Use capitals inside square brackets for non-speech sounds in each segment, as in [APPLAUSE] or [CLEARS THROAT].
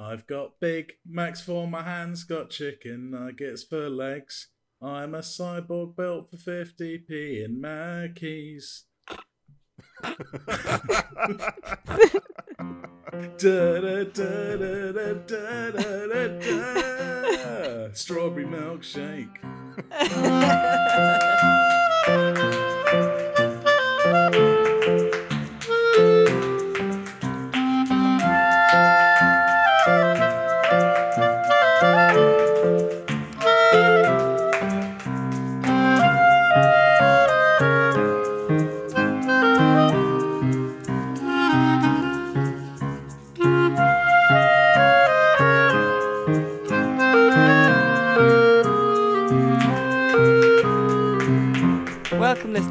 I've got Big Macs for my hands, got chicken nuggets for legs. I'm a cyborg built for 50p in Mackey's. da, da, da, da, da, da, da, da. Strawberry milkshake. [LAUGHS]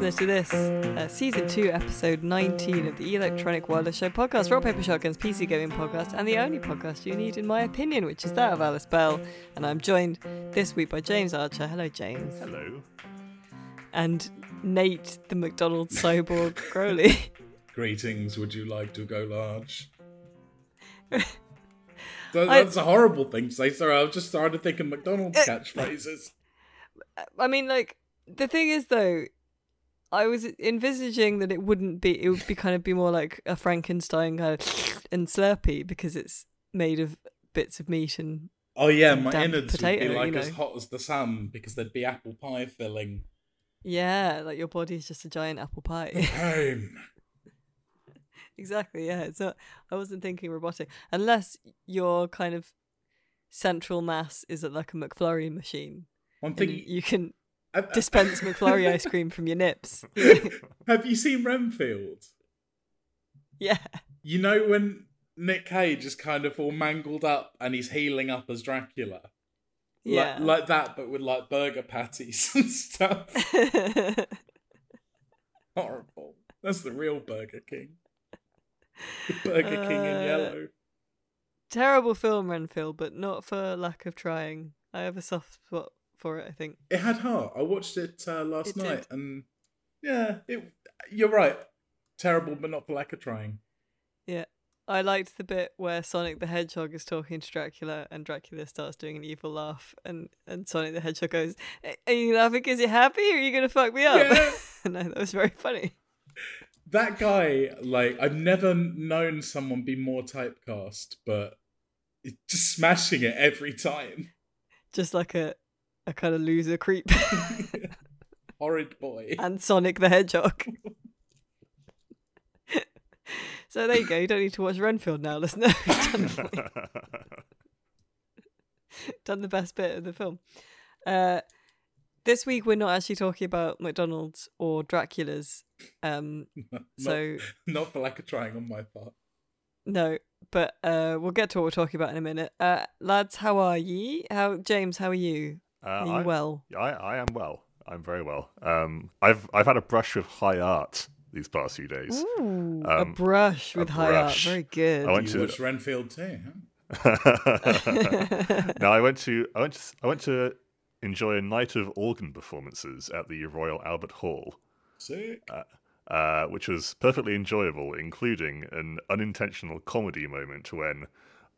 Welcome, listeners, to this uh, season two, episode 19 of the Electronic Wireless Show podcast, Rock Paper Shotgun's PC gaming podcast, and the only podcast you need, in my opinion, which is that of Alice Bell. And I'm joined this week by James Archer. Hello, James. Hello. And Nate, the McDonald's cyborg [LAUGHS] Crowley. Greetings, would you like to go large? [LAUGHS] That's a horrible thing to say. Sorry, I was just started thinking McDonald's catchphrases. I mean, like, the thing is, though, I was envisaging that it wouldn't be, it would be kind of be more like a Frankenstein kind of [SNIFFS] and slurpy because it's made of bits of meat and Oh yeah, my damp innards potato, would be like you as hot as the sun because there'd be apple pie filling. Yeah, like your body's just a giant apple pie. Pain. [LAUGHS] exactly. Yeah, it's not. I wasn't thinking robotic, unless your kind of central mass is at like a McFlurry machine, One thing. you can dispense McFlurry [LAUGHS] ice cream from your nips. [LAUGHS] Have you seen Renfield? yeah, You know when Nic Cage is kind of all mangled up and he's healing up as Dracula. yeah. Like, like that, but with like burger patties [LAUGHS] and stuff. Horrible. That's the real Burger King. The Burger King in Uh, yellow. Terrible film, Renfield, but not for lack of trying. I have a soft spot for it. I think. It had heart. I watched it uh, last It night, did. and yeah, it. You're right. Terrible, but not for lack of trying. Yeah. I liked the bit where Sonic the Hedgehog is talking to Dracula and Dracula starts doing an evil laugh and, and Sonic the Hedgehog goes, Are you laughing because you're happy or are you to fuck me up? Yeah. [LAUGHS] I, that was very funny. That guy, like, I've never known someone be more typecast, but just smashing it every time. Just like a, a kind of loser creep. [LAUGHS] [LAUGHS] Horrid boy. and Sonic the Hedgehog. [LAUGHS] so there you go. You don't need to watch Renfield now, listener. Done, done the best bit of the film. Uh, this week we're not actually talking about McDonald's or Dracula's. Um, Not- so not for lack of trying on my part. no, but uh, we'll get to what we're talking about in a minute. Uh, lads, how are ye? How James? How are you? Uh, Are you I, well? I, I am well. I'm very well. Um, I've I've had a brush with high art these past few days. Ooh, a Um, brush a with high art. Very good. I went You to watched Renfield too, huh? [LAUGHS] no, I went to I went to, I went to enjoy a night of organ performances at the Royal Albert Hall, Sick. uh, which was perfectly enjoyable, including an unintentional comedy moment when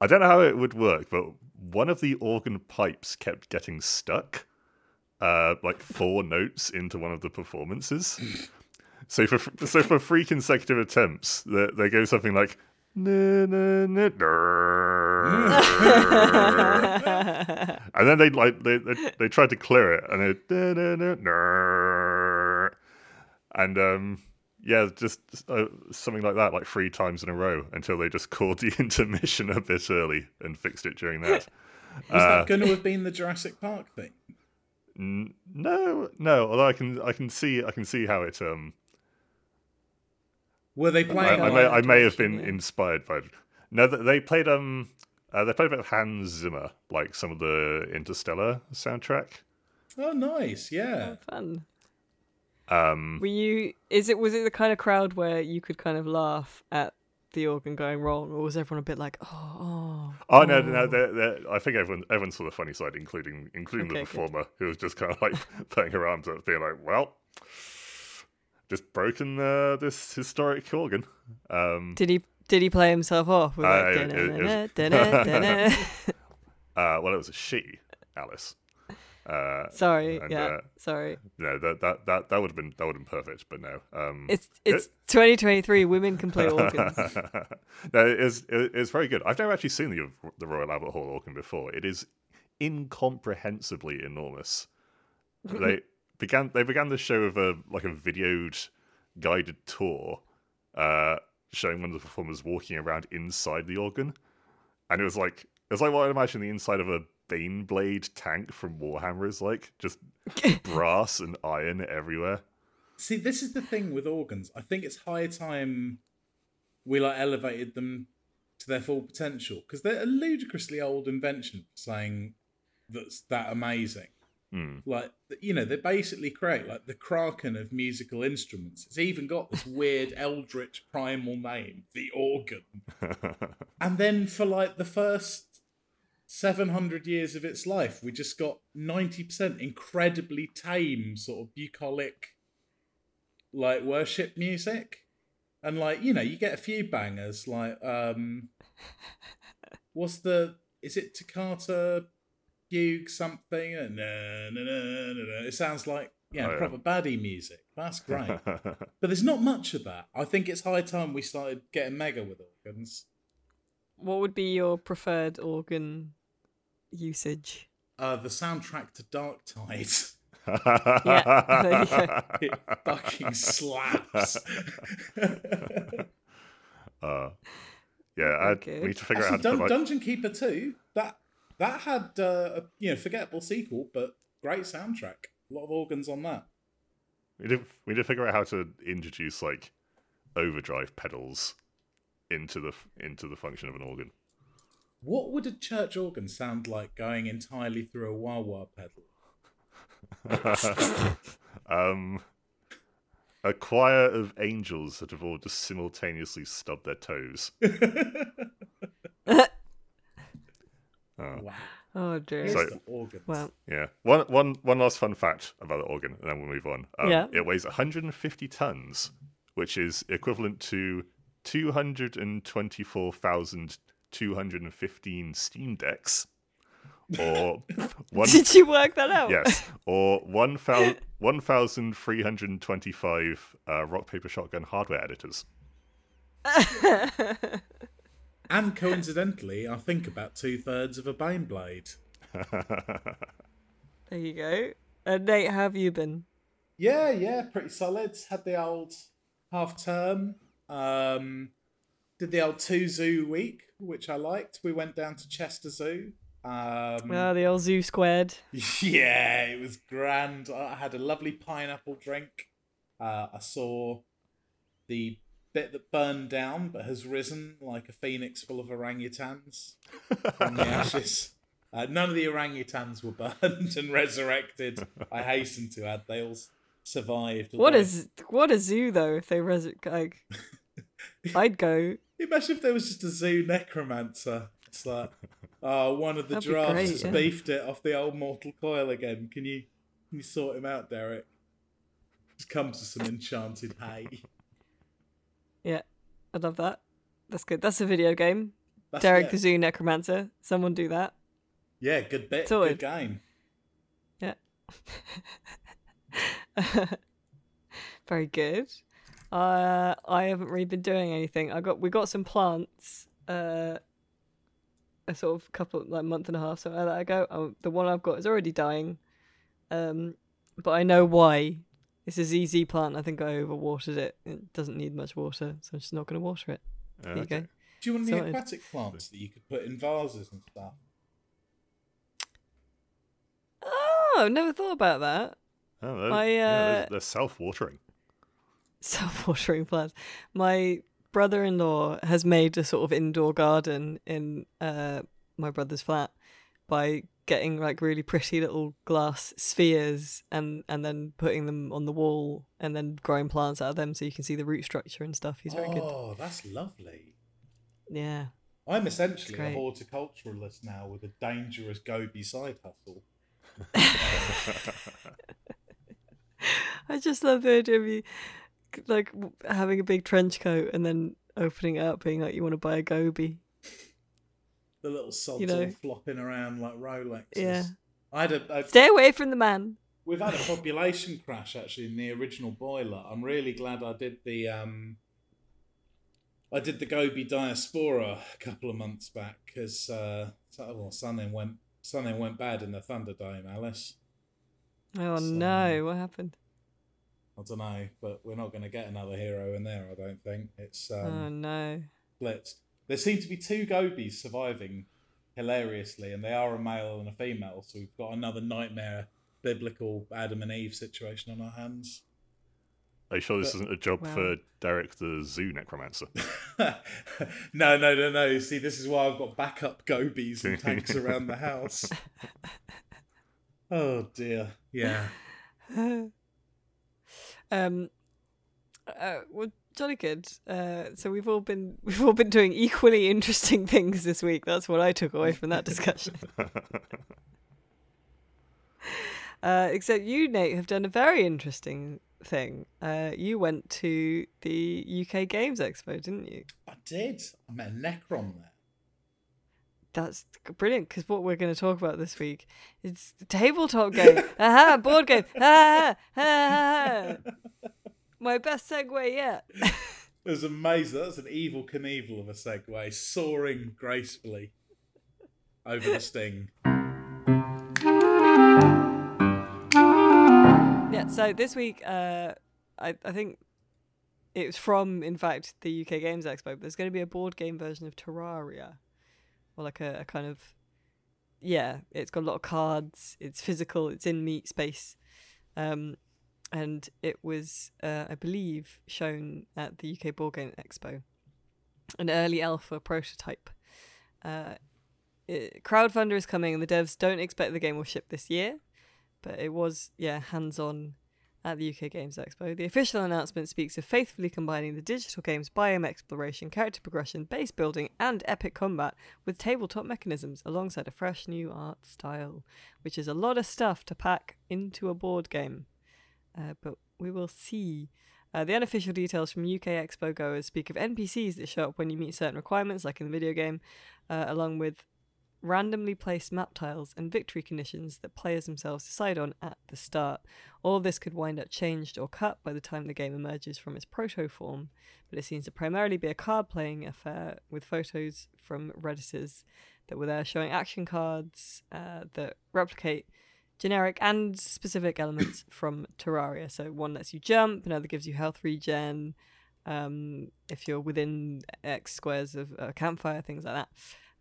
I don't know how it would work, but one of the organ pipes kept getting stuck, uh, like four [LAUGHS] notes into one of the performances. So for so for three consecutive attempts, they, they go something like. [LAUGHS] And then they like they, they they tried to clear it, and it and um yeah, just uh, something like that, like three times in a row, until they just [LAUGHS] called the intermission a bit early and fixed it during that. [LAUGHS] Was Uh, that going to have [LAUGHS] been the Jurassic Park thing? N- no, no. Although I can I can see I can see how it um Were they I, playing? I like may I may have been yeah. inspired by. No, they played um uh, they played a bit of Hans Zimmer, like some of the Interstellar soundtrack. Oh, nice. Yeah. Oh, fun. Um, Were you? Is it? Was it the kind of crowd where you could kind of laugh at the organ going wrong, or was everyone a bit like, oh, oh? Oh no, no, they're, they're, I think everyone everyone saw the funny side, including including Okay, the good. performer who was just kind of like [LAUGHS] putting her arms up, being like, "Well, just broken uh, this historic organ." Um, Did he? Did he play himself off? With Uh, like, it- it- it "Dun-dun-dun-dun. [LAUGHS] Uh, well, it was a she, Alice. Uh, Sorry, And, yeah, uh, sorry. no, that that that that would have been that would have been perfect, but no. Um, It's it's 2023. Women can play organs. [LAUGHS] no, it is it is very good. I've never actually seen the the Royal Albert Hall organ before. It is incomprehensibly enormous. [LAUGHS] they began they began the show with a like a videoed guided tour, uh, showing one of the performers walking around inside the organ, and it was like it was like what I imagine the inside of a Baneblade tank from Warhammer is like, just [LAUGHS] brass and iron everywhere. See, this is the thing with organs. I think it's high time we like elevated them to their full potential because they're a ludicrously old invention for saying that's that amazing. Hmm. Like you know, they basically create like the kraken of musical instruments. It's even got this weird eldritch primal name, the organ. [LAUGHS] And then for like the first 700 years of its life, we just got 90% incredibly tame, sort of bucolic, like worship music. And like, you know, you get a few bangers like, um, what's the, is it Toccata Fugue something? Uh, na, na, na, na, na. It sounds like, yeah, Oh, yeah. proper baddie music. That's great. [LAUGHS] but there's not much of that. I think it's high time we started getting mega with organs. What would be your preferred organ usage? Uh, the soundtrack to Darktide. Yeah, there you go. [LAUGHS] it fucking slaps. [LAUGHS] uh, yeah, I, Okay. we need to figure Actually, out how to Dun- like, Dungeon Keeper 2, that that had uh, a you know forgettable sequel, but great soundtrack. A lot of organs on that. we need, we need to figure out how to introduce like overdrive pedals into the into the function of an organ. What would a church organ sound like going entirely through a wah wah pedal? [LAUGHS] um, a choir of angels that have all just simultaneously stubbed their toes. [LAUGHS] Wow. Oh dear. So- the organs. Well, Yeah. One one one last fun fact about the organ, and then we'll move on. Um, Yeah. It weighs 150 tons, which is equivalent to 224,215 steam decks, or [LAUGHS] one. did you work that out? yes, or 1,000 [LAUGHS] 1,325 uh, rock paper shotgun hardware editors. [LAUGHS] and coincidentally, I think about two thirds of a Baneblade. There you go. And Nate, how have you been? Yeah, yeah, pretty solid. Had the old half term. Um, did the old two zoo week, which I liked. We went down to Chester Zoo. Um, Ah, the old zoo squared. [LAUGHS] yeah, it was grand. I had a lovely pineapple drink. Uh, I saw the bit that burned down but has risen like a phoenix full of orangutans from the [LAUGHS] ashes. Uh, none of the orangutans were [LAUGHS] burned and resurrected. I hasten to add, they all survived. What although- what a zoo though? If they res like, I'd go. Imagine if there was just a zoo necromancer. It's like, oh, one of the That'd giraffes great, yeah. beefed it off the old mortal coil again. Can you can you sort him out, Derek? Just comes with some enchanted hay. Yeah, I love that. That's good. That's a video game. That's Derek it. the Zoo Necromancer. Someone do that. Yeah, good bit. Sorted. Good game. Yeah. [LAUGHS] Very good. Uh, I haven't really been doing anything. I got we got some plants. Uh, a sort of couple like month and a half something like that ago. Oh, the one I've got is already dying. Um, but I know why. It's a ZZ plant. I think I overwatered it. It doesn't need much water, so I'm just not going to water it. There you go. Do you want any Sorted. aquatic plants that you could put in vases and stuff? Oh, I've never thought about that. Oh, they're, I, yeah, uh, they're, they're self-watering. [LAUGHS] self-watering plants. My brother-in-law has made a sort of indoor garden in uh, my brother's flat by getting like really pretty little glass spheres and and then putting them on the wall and then growing plants out of them so you can see the root structure and stuff. He's very good. oh, that's lovely. Yeah. I'm essentially a horticulturalist now with a dangerous goby side hustle. [LAUGHS] I just love the idea of you like having a big trench coat and then opening it up, being like, "You want to buy a goby?" The little sods You know. flopping around like Rolexes. Yeah. I had a, a Stay away from the man. We've had a population crash actually in the original boiler. I'm really glad I did the um, I did the goby diaspora a couple of months back because uh, well, something went something went bad in the Thunderdome, Alice. Oh So- no, what happened? I don't know, but we're not going to get another hero in there. I don't think it's oh um, no. blitzed. There seem to be two gobies surviving hilariously, and they are a male and a female. So we've got another nightmare biblical Adam and Eve situation on our hands. Are you sure this But- isn't a job Wow. for Derek the zoo necromancer? [LAUGHS] no, no, no, no. See, this is why I've got backup gobies and tanks around the house. [LAUGHS] Oh dear. Yeah. [LAUGHS] um, uh, well, jolly good. Uh, so we've all been [LAUGHS] we've all been doing equally interesting things this week. That's what I took away from that discussion. [LAUGHS] [LAUGHS] uh, except you, Nate, have done a very interesting thing. Uh, you went to the UK Games Expo, didn't you? I did. I met a Necron there. That's brilliant because what we're going to talk about this week is tabletop game. Aha, board game. Ah, ah, ah, ah. My best segue yet. [LAUGHS] It was amazing. That's an Evel Knievel of a segue, soaring gracefully over the sting. Yeah, so this week, uh, I, I think it was from, in fact, the UK Games Expo. But there's going to be a board game version of Terraria, or like a, a kind of, yeah, it's got a lot of cards. It's physical. It's in meat space, um, and it was, uh, I believe, shown at the UK Board Game Expo, an early alpha prototype. Uh, it, crowdfunder is coming, and the devs don't expect the game will ship this year but it was yeah hands on at the UK Games Expo. The official announcement speaks of faithfully combining the digital game's biome exploration, character progression, base building, and epic combat with tabletop mechanisms alongside a fresh new art style, which is a lot of stuff to pack into a board game. Uh, but we will see. Uh, the unofficial details from UK Expo goers speak of NPCs that show up when you meet certain requirements, like in the video game, uh, along with randomly placed map tiles and victory conditions that players themselves decide on at the start. All this could wind up changed or cut by the time the game emerges from its proto form, but it seems to primarily be a card playing affair with photos from Redditors that were there showing action cards uh, that replicate generic and specific elements [COUGHS] from Terraria. So one lets you jump, another gives you health regen. Um, if you're within X squares of a campfire, things like that.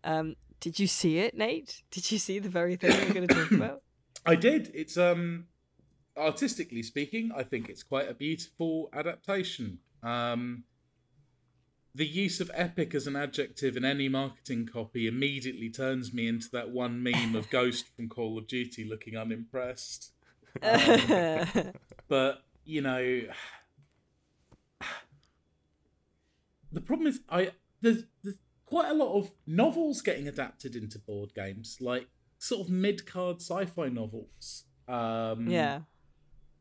Um, did you see it, Nate? Did you see the very thing we're going to talk [COUGHS] about? I did. It's um artistically speaking, I think it's quite a beautiful adaptation. Um the use of epic as an adjective in any marketing copy immediately turns me into that one meme of Ghost from Call of Duty looking unimpressed. [LAUGHS] But, you know, [SIGHS] the problem is I there's, there's quite a lot of novels getting adapted into board games, like sort of mid-card sci-fi novels. Um, yeah.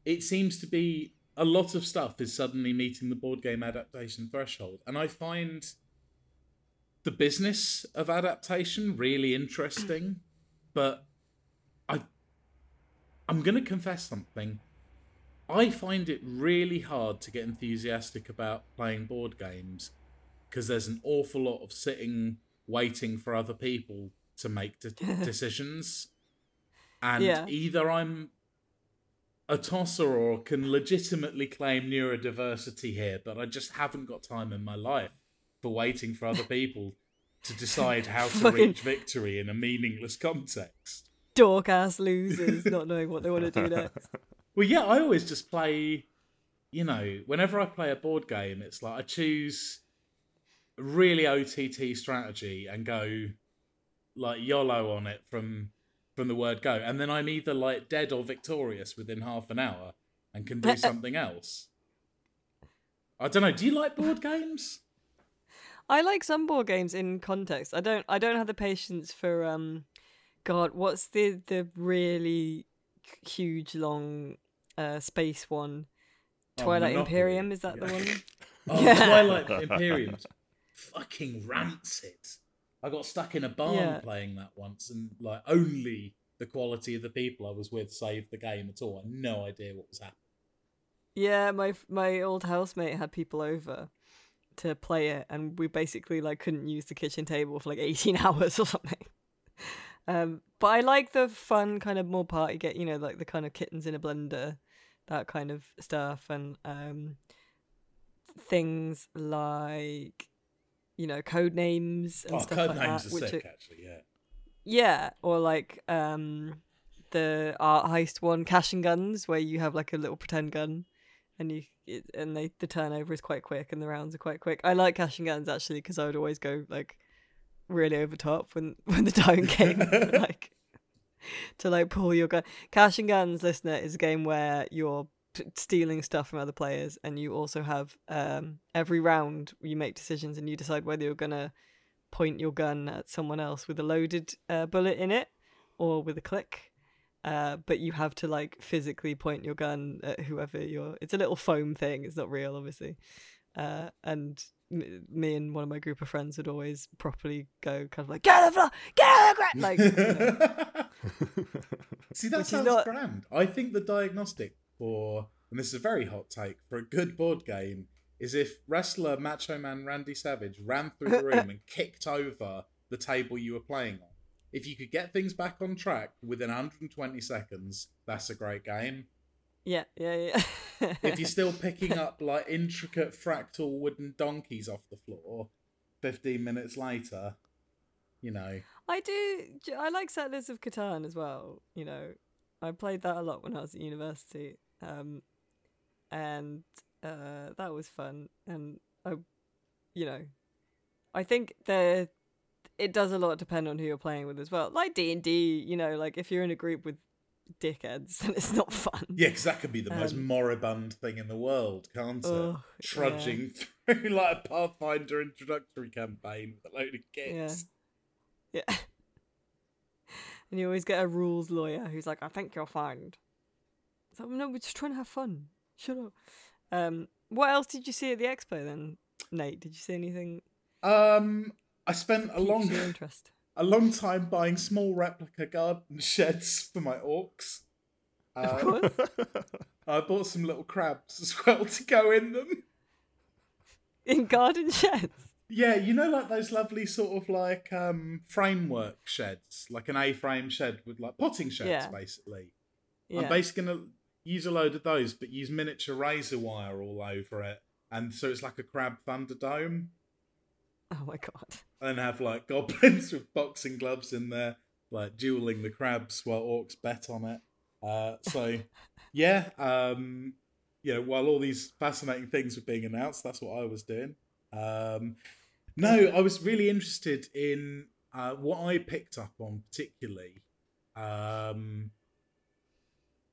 it seems to be a lot of stuff is suddenly meeting the board game adaptation threshold, and I find the business of adaptation really interesting. [CLEARS THROAT] But I, I'm gonna confess something. I find it really hard to get enthusiastic about playing board games because there's an awful lot of sitting waiting for other people to make de- [LAUGHS] decisions. And Yeah. either I'm a tosser or can legitimately claim neurodiversity here, but I just haven't got time in my life for waiting for other people to decide how to [LAUGHS] reach victory in a meaningless context. Dork ass losers not knowing what they want to do next. [LAUGHS] Well, yeah, I always just play, you know, whenever I play a board game, it's like I choose really OTT strategy and go like YOLO on it from from the word go, and then I'm either like dead or victorious within half an hour and can do something else. I don't know. Do you like board games? I like some board games in context. I don't. I don't have the patience for um, God, what's the the really huge long uh space one? Oh, Twilight Monopoly. Imperium is that the one? Oh, [LAUGHS] Yeah. Twilight Imperium. Fucking rancid. I got stuck in a barn Yeah. playing that once, and like only the quality of the people I was with saved the game at all. I had no idea what was happening. Yeah, my my old housemate had people over to play it, and we basically like couldn't use the kitchen table for like [LAUGHS] eighteen hours or something. Um, but I like the fun kind of more party get, you know, like the kind of kittens in a blender, that kind of stuff, and um, things like you know Codenames and Oh, stuff code like names that, are which sick, are- actually. Yeah. yeah, or like um the art heist one, cash and guns, where you have like a little pretend gun, and you it, and they the turnover is quite quick and the rounds are quite quick. I like cash and guns actually because I would always go like really over top when [LAUGHS] when the time [LAUGHS] came like to like pull your gun. Cash and guns, listener, is a game where you're t- stealing stuff from other players, and you also have um every round you make decisions and you decide whether you're gonna point your gun at someone else with a loaded uh, bullet in it or with a click. Uh, but you have to like physically point your gun at whoever you're. It's a little foam thing. It's not real, obviously. Uh, and m- me and one of my group of friends would always properly go kind of like get out of the floor, get out of the ground, like you know. [LAUGHS] See, that Which sounds not- grand. I think the diagnostic for, and this is a very hot take, for a good board game is if wrestler Macho Man Randy Savage ran through the room and [LAUGHS] kicked over the table you were playing on. If you could get things back on track within 120 seconds, that's a great game. yeah, yeah, yeah. If you're still [LAUGHS] picking up like intricate fractal wooden donkeys off the floor 15 minutes later, you know, I do. I like Settlers of Catan as well. You know, I played that a lot when I was at university, um, and uh, that was fun. And I, you know, I think there it does a lot depend on who you're playing with as well. Like D and D, you know, like if you're in a group with dickheads, [LAUGHS] then it's not fun. Yeah, because that could be the most Um, moribund thing in the world, can't it? Ugh, Trudging through [LAUGHS] like a Pathfinder introductory campaign with a load of kids. Yeah. [LAUGHS] and you always get a rules lawyer who's like, I think you'll find. It's like, no, we're just trying to have fun. Shut up. Um, what else did you see at the expo then, Nate? Did you see anything Um, I spent a long, interest? [LAUGHS] a long time buying small replica garden [LAUGHS] sheds for my orcs. Of Um, course. [LAUGHS] I bought some little crabs as well to go in them. In garden sheds. Yeah, you know, like those lovely sort of like um framework sheds, like an A-frame shed with like potting sheds, Yeah. basically. Yeah. I'm basically gonna use a load of those, but use miniature razor wire all over it, and so it's like a crab thunderdome, oh my god. and have like goblins [LAUGHS] with boxing gloves in there, like dueling the crabs while orcs bet on it. Uh, so [LAUGHS] yeah, um, you know, while all these fascinating things were being announced, that's what I was doing. Um, no, I was really interested in uh, what I picked up on particularly. Um,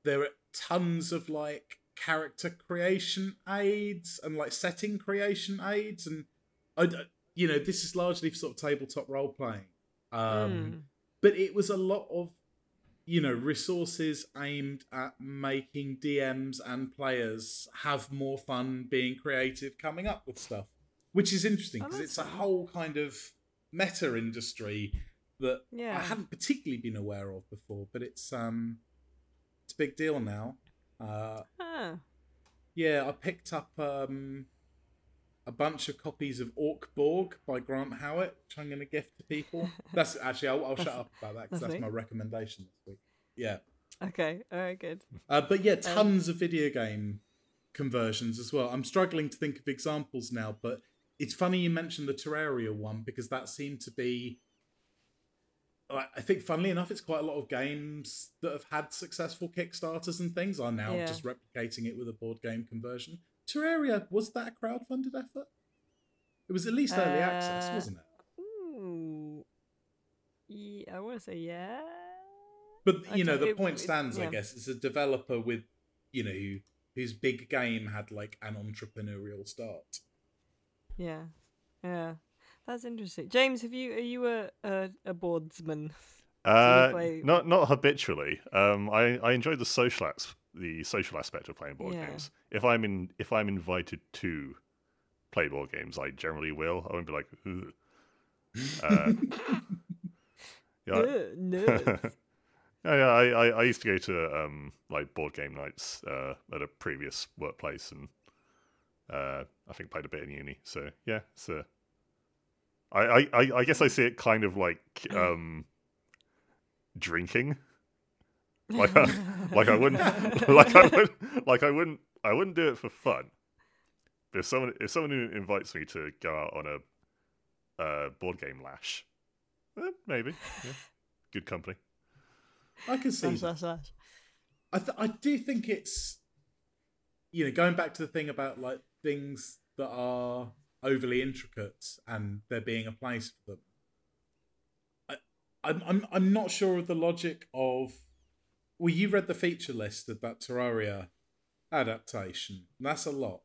there are tons of like character creation aids and like setting creation aids, and I, you know, this is largely for sort of tabletop role playing. Um, Mm. but it was a lot of you know resources aimed at making DMs and players have more fun being creative coming up with stuff which is interesting Oh, because that's it's a whole kind of meta industry that I Yeah. hadn't particularly been aware of before but it's um it's a big deal now uh Ah. yeah I picked up um a bunch of copies of Orc Borg by Grant Howitt, which I'm going to gift to people. [LAUGHS] That's actually, I'll, I'll shut up about that because that's that's my recommendation this week. Yeah. Okay. All right. Good. Uh, but yeah, tons of video game conversions as well. I'm struggling to think of examples now, but it's funny you mentioned the Terraria one because that seemed to be. I I think, funnily enough, it's quite a lot of games that have had successful Kickstarters and things are now Yeah. just replicating it with a board game conversion. Terraria was that a crowdfunded effort? It was at least early access, Uh, wasn't it? Ooh. Yeah, I want to say yeah. But I you know, the it- point it- stands. I yeah. guess it's a developer with, you know, who, whose big game had like an entrepreneurial start. Yeah. Yeah. That's interesting. James, have you are you a a, a boardsman? [LAUGHS] Uh, play- not not habitually. Um, I, I enjoy the social as- the social aspect of playing board Yeah. games. If I'm in if I'm invited to play board games, I generally will. I won't be like, Ugh. Uh, [LAUGHS] yeah, Ugh, [LAUGHS] yeah, yeah. I, I, I used to go to um like board game nights uh, at a previous workplace, and uh, I think played a bit in uni. So yeah, it's uh, I, I, I I guess I see it kind of like um drinking. Like I, like I wouldn't [LAUGHS] like I would like I wouldn't I wouldn't do it for fun. But if someone if someone invites me to go out on a uh, board game lash, eh, maybe yeah. good company. I can see. slash, that. slash, slash. I th- I do think it's you know going back to the thing about like things that are overly intricate and there being a place for them. I I'm I'm I'm not sure of the logic of. Well, you read the feature list of that Terraria adaptation. That's a lot.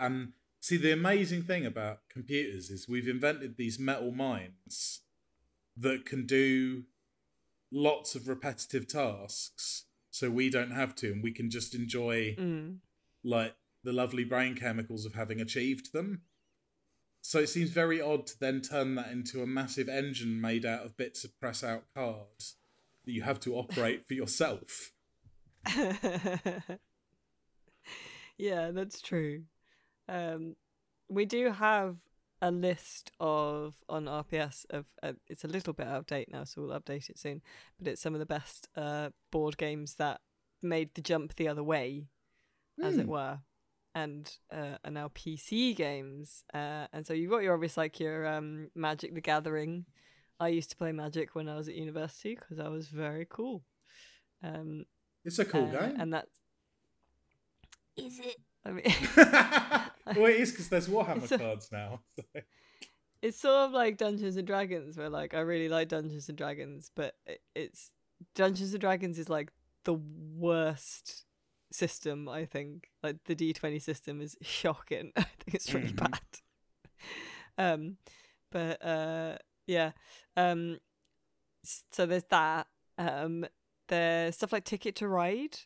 And see, the amazing thing about computers is we've invented these metal minds that can do lots of repetitive tasks so we don't have to and we can just enjoy Mm. like the lovely brain chemicals of having achieved them so it seems very odd to then turn that into a massive engine made out of bits of press out cards that you have to operate for yourself [LAUGHS] yeah, that's true. Um, we do have a list of on RPS of uh, it's a little bit out of date now, so we'll update it soon. But it's some of the best uh, board games that made the jump the other way, as it Hmm. were, and uh, are now PC games. Uh, and so you've got your obvious like your um, Magic the Gathering. I used to play Magic when I was at university because I was very cool. Um, it's a cool uh, game and that's it? I mean, [LAUGHS] well it is because there's warhammer a- cards now [LAUGHS] so. it's sort of like Dungeons and Dragons, where like I really like Dungeons and Dragons, but it, it's Dungeons and Dragons is like the worst system. I think like the D twenty system is [LAUGHS] shocking. [LAUGHS] I think it's really Mhm. bad. [LAUGHS] Um, but uh, yeah. Um, so there's that. Um, there's stuff like Ticket to Ride,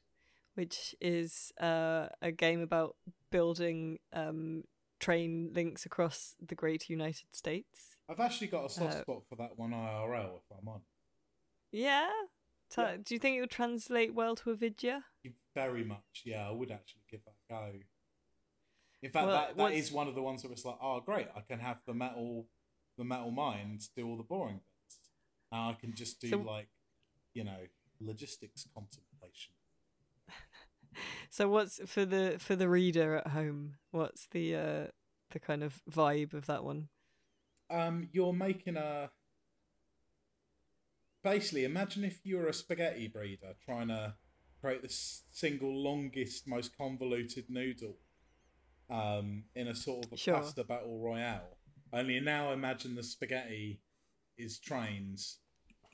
which is uh, a game about building um, train links across the great United States. i've actually got a soft Uh, spot for that one irl if i'm on Yeah. Ta- Yeah. Do you think it would translate well to a vidya? Very much, yeah. I would actually give that a go. In fact, Well, that, that is one of the ones that it's like, oh, great! I can have the metal, the metal minds do all the boring bits. Now I can just do So- like, you know, logistics contemplation. [LAUGHS] So what's for the for the reader at home? What's the uh the kind of vibe of that one? Um, you're making a. Basically, imagine if you were a spaghetti breeder trying to create the single longest, most convoluted noodle um, in a sort of a Sure. pasta battle royale. Only now imagine the spaghetti is trains,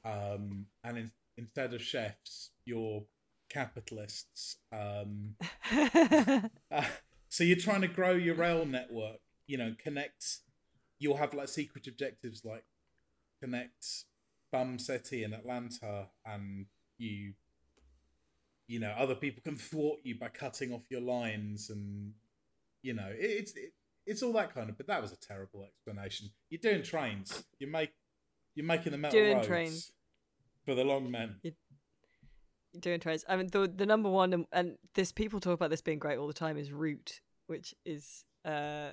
um, and in, instead of chefs, you're capitalists. Um, uh, [LAUGHS] [LAUGHS] so you're trying to grow your rail network. You know, connect. You'll have like secret objectives like connect Bum City in Atlanta, and you, you know, other people can [LAUGHS] thwart you by cutting off your lines, and you know, it, it's it, it's all that kind of. But that was a terrible explanation. You're doing trains. You make you're making the metal Doing roads trains. for the long men. You're doing trains. I mean, the the number one, and, and this people talk about this being great all the time is Root, which is uh,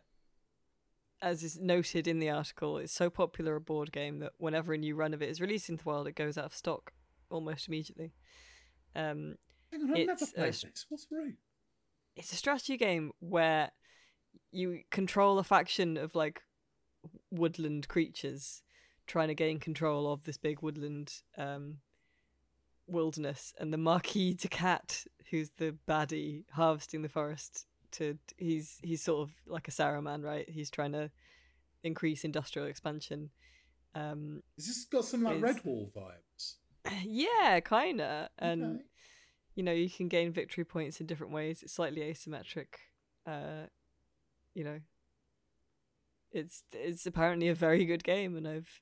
as is noted in the article, it's so popular a board game that whenever a new run of it is released into the world, it goes out of stock almost immediately. Um, Hang on, I've never It's, played this. What's Root? it's a strategy game where you control a faction of like woodland creatures trying to gain control of this big woodland um wilderness and the Marquise de Cat who's the baddie harvesting the forest to he's he's sort of like a Saruman, right? He's trying to increase industrial expansion. Um Has this got some like is- Redwall vibes? [LAUGHS] yeah, kinda. And Okay. You know you can gain victory points in different ways it's slightly asymmetric uh you know it's it's apparently a very good game and i've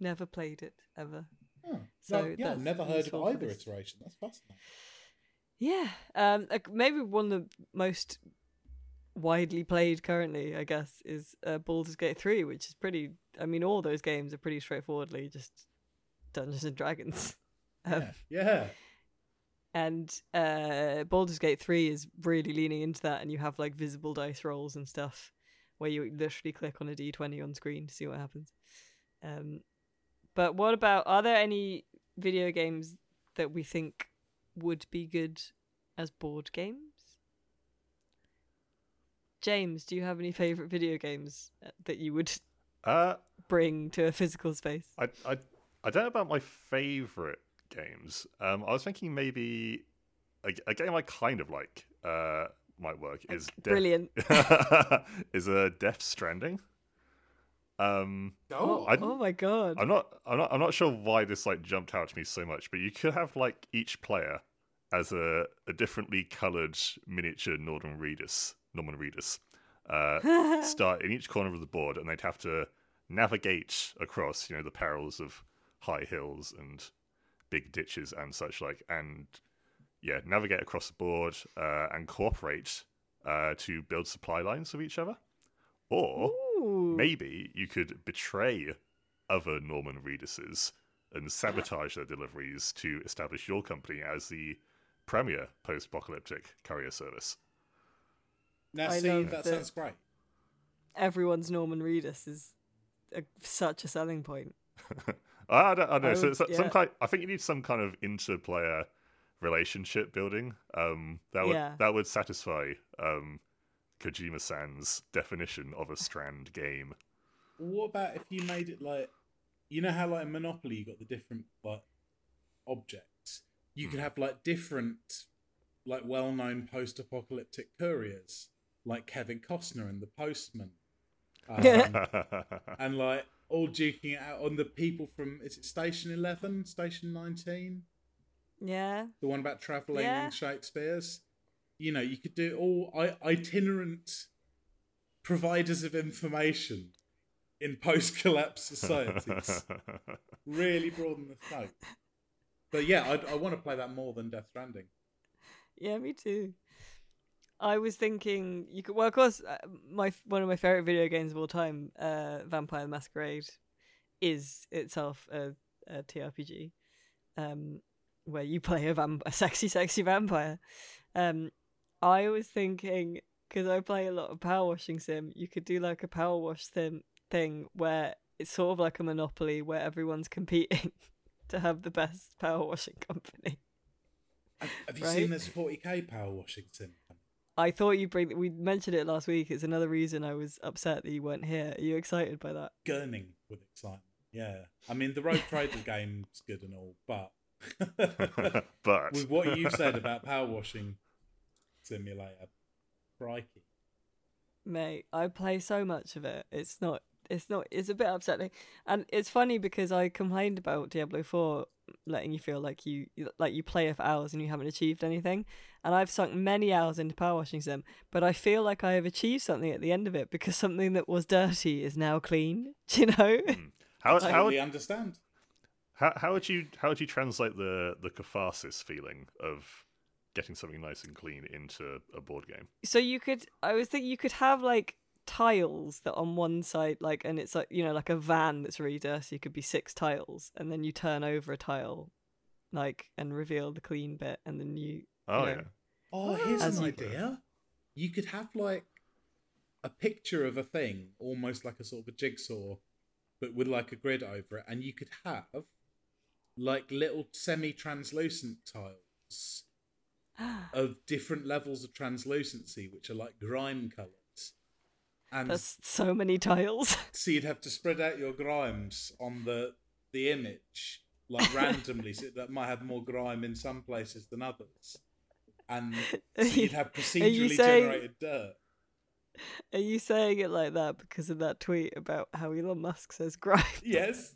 never played it ever Oh, So well, yeah, I've never heard of either this. iteration. That's fascinating. yeah um maybe one of the most widely played currently, I guess, is uh, Baldur's Gate 3, which is pretty. I mean, all those games are pretty straightforwardly just Dungeons and Dragons. Um, Yeah. yeah. And uh, Baldur's Gate 3 is really leaning into that, and you have like visible dice rolls and stuff where you literally click on a d20 on screen to see what happens. Um, but what about, are there any video games that we think would be good as board games? James, do you have any favorite video games uh, that you would Uh, bring to a physical space? I, I, I don't know about my favorite games. Um, I was thinking maybe a, a game I kind of like uh, might work is Death- Brilliant. [LAUGHS] is a Death Stranding. Um, Oh, I- oh my god. I'm not, I'm not, I'm not sure why this like jumped out to me so much, but you could have like each player as a, a differently coloured miniature Norman Reedus, Norman Reedus, uh, [LAUGHS] start in each corner of the board, and they'd have to navigate across, you know, the perils of high hills and big ditches and such like, and yeah, navigate across the board uh, and cooperate uh, to build supply lines with each other, or Ooh. maybe you could betray other Norman Reeduses and sabotage their deliveries to establish your company as the premier post-apocalyptic courier service. Now, I see, love that that- sounds great. everyone's Norman Reedus is a, such a selling point. [LAUGHS] I don't, I don't know. I so, would- so- some kind. I think you need some kind of interplayer relationship building. Um, that would Yeah. that would satisfy um, Kojima-san's definition of a Strand game. What about if you made it like, you know how like in Monopoly you got the different like objects. You could have like different, like well-known post-apocalyptic couriers, like Kevin Costner and the Postman, [LAUGHS] um, and like all duking it out on the people from is it Station Eleven, Station Nineteen, Yeah. the one about traveling Yeah. Shakespeare's. You know, you could do all itinerant providers of information in post-collapse [LAUGHS] societies. really broaden the scope. But yeah, I, I want to play that more than Death Stranding. Yeah, me too. I was thinking you could. Well, of course, uh, my one of my favorite video games of all time, uh, Vampire the Masquerade, is itself a, a TRPG, um, where you play a vamp- a sexy, sexy vampire. Um, I was thinking because I play a lot of power washing sim, you could do like a power wash sim thing where it's sort of like a monopoly where everyone's competing [LAUGHS] to have the best power washing [LAUGHS] company. Have, you Right. seen this 40k power washing sim? I thought you bring. We mentioned it last week. It's another reason I was upset that you weren't here. Are you excited by that? Gurning with excitement. Yeah. I mean, the Rogue Trader [LAUGHS] game's good and all, but [LAUGHS] but with what you said about power washing simulator, crikey. Mate, I play so much of it. It's not. It's not. It's a bit upsetting, and it's funny because I complained about Diablo Four letting you feel like you like you play it for hours and you haven't achieved anything. And I've sunk many hours into power washing sim, but I feel like I have achieved something at the end of it because something that was dirty is now clean. [LAUGHS] Do you know? Hmm. how, I how, totally understand. how how would you how would you translate the the catharsis feeling of getting something nice and clean into a board game? so you could i was thinking you could have like tiles that on one side like and it's like you know like a van that's really dirty it could be six tiles and then you turn over a tile like and reveal the clean bit and then you Oh know. yeah. Oh, here's an you- idea. You could have like a picture of a thing, almost like a sort of a jigsaw, but with like a grid over it, and you could have like little semi-translucent tiles [GASPS] of different levels of translucency, which are like grime colours. And that's so many tiles [LAUGHS] so you'd have to spread out your grimes on the the image like [LAUGHS] randomly, so that might have more grime in some places than others. And [LAUGHS] so you'd have procedurally saying- generated dirt. are you saying it like that because of that tweet about how elon musk says grime Yes.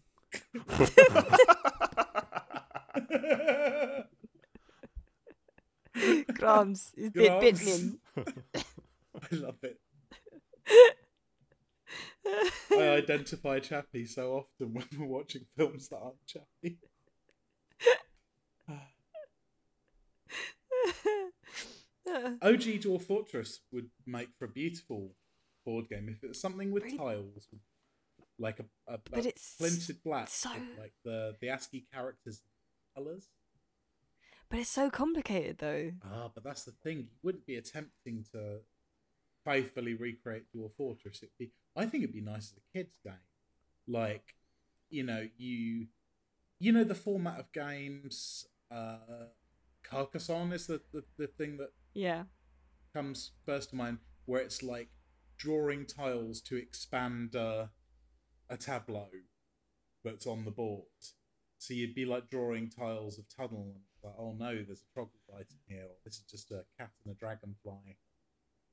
grams is bit Grams. bitten I love it. I [LAUGHS] identify Chappie so often when we're watching films that aren't Chappie. [SIGHS] OG Dwarf Fortress would make for a beautiful board game if it was something with Really? tiles, like a, a, But a it's printed black, so- like the the ASCII characters colors. But it's so complicated though. Ah, but that's the thing. You wouldn't be attempting to faithfully recreate Dwarf Fortress. It'd be, I think it'd be nice as a kids' game. Like, you know, you, you know, the format of games. Uh, Carcassonne is the, the the thing that Yeah. comes first to mind, where it's like drawing tiles to expand uh, a tableau that's on the board. So you'd be like drawing tiles of tunnel, and like, oh no, there's a troglodyte in here, or this is just a cat and a dragonfly.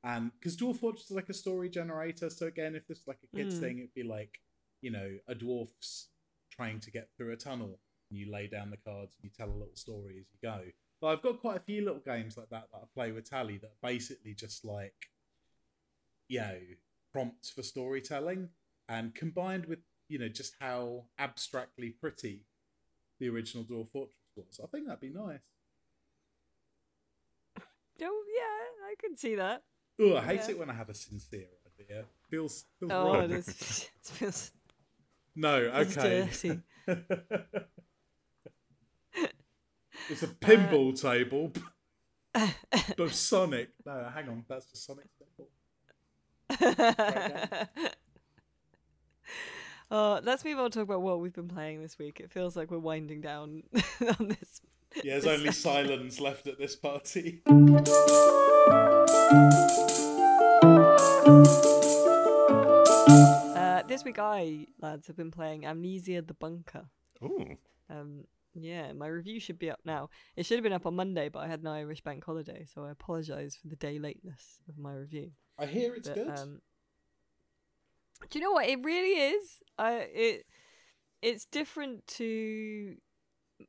And because Dwarf Fortress is like a story generator, so again, if this was like a kids Mm. thing, it'd be like, you know, a dwarf's trying to get through a tunnel, and you lay down the cards and you tell a little story as you go. But I've got quite a few little games like that that I play with Tally that are basically just like, you know, prompts for storytelling, and combined with you know just how abstractly pretty the original Dwarf Fortress was, I think that'd be nice. [LAUGHS] Oh yeah, I can see that. Oh, I hate Yeah. it when I have a sincere idea. Feels feels Oh, wrong. it is. [LAUGHS] It feels No, okay. dirty. [LAUGHS] it's a pinball table. [LAUGHS] But Sonic. No, hang on, that's just Sonic Spinball. Uh, let's move on to talk about what we've been playing this week. It feels like we're winding down on this. Yeah, there's this only section. silence left at this party. Uh, this week, I lads have been playing Amnesia: The Bunker. Ooh. Um, yeah, my review should be up now. It should have been up on Monday, but I had an Irish bank holiday, so I apologise for the day lateness of my review. I hear it's But, good. Um, do you know what? It really is. I it it's different to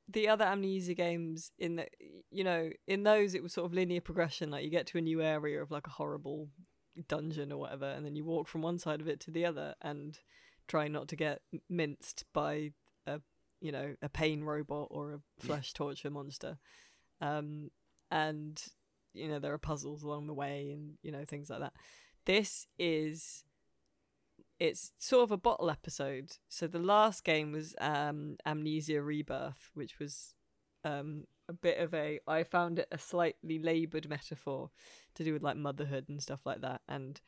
the other amnesia games in the you know in those it was sort of linear progression like you get to a new area of like a horrible dungeon or whatever and then you walk from one side of it to the other and try not to get minced by a you know a pain robot or a flesh torture monster. Um and you know there are puzzles along the way and you know things like that. This is it's sort of a bottle episode. So the last game was um amnesia rebirth which was um a bit of a i found it a slightly labored metaphor to do with like motherhood and stuff like that. And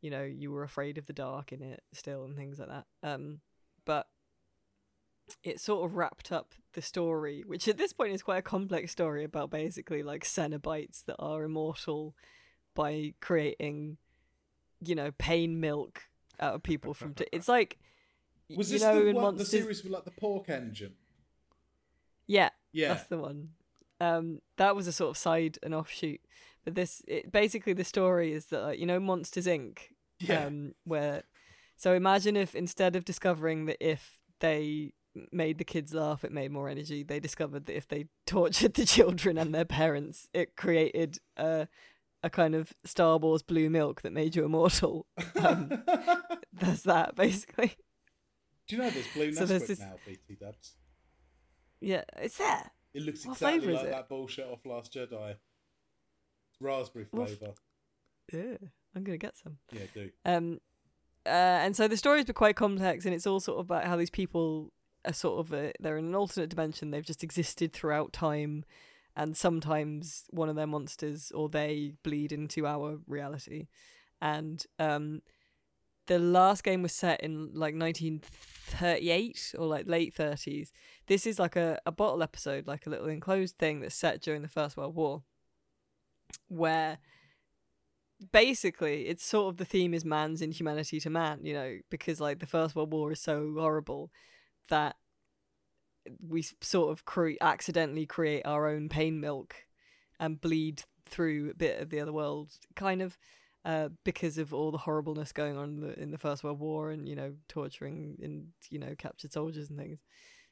you know you were afraid of the dark in it still and things like that. Um but it sort of wrapped up the story which at this point is quite a complex story about basically like cenobites that are immortal by creating you know pain milk out of people from t- it's like Was you this know the, in one, the monsters series with like the pork engine? yeah Yeah. that's the one. Um, that was a sort of side and offshoot. But this, it, basically, the story is that like, you know Monsters Inc. Yeah. Um, where, so imagine if instead of discovering that if they made the kids laugh, it made more energy. They discovered that if they [LAUGHS] tortured the children and their parents, it created a a kind of Star Wars blue milk that made you immortal. Um, [LAUGHS] that's that basically. Do you know there's blue So there's this- now, BT Dubs? Yeah, it's there. It looks What exactly like that bullshit off Last Jedi. It's raspberry f- flavour. Yeah, I'm gonna get some. Yeah, do. Um, uh, and so the story's been quite complex, and it's all sort of about how these people are sort of a, they're in an alternate dimension. They've just existed throughout time, and sometimes one of their monsters or they bleed into our reality. And um, the last game was set in like 1938 or like late 30s. This is like a, a bottle episode, like a little enclosed thing that's set during the First World War, where basically it's sort of the theme is man's inhumanity to man you know because like the first world war is so horrible that we sort of cre- accidentally create our own pain milk and bleed through a bit of the other world kind of uh, because of all the horribleness going on in the, in the first world war and you know torturing and you know captured soldiers and things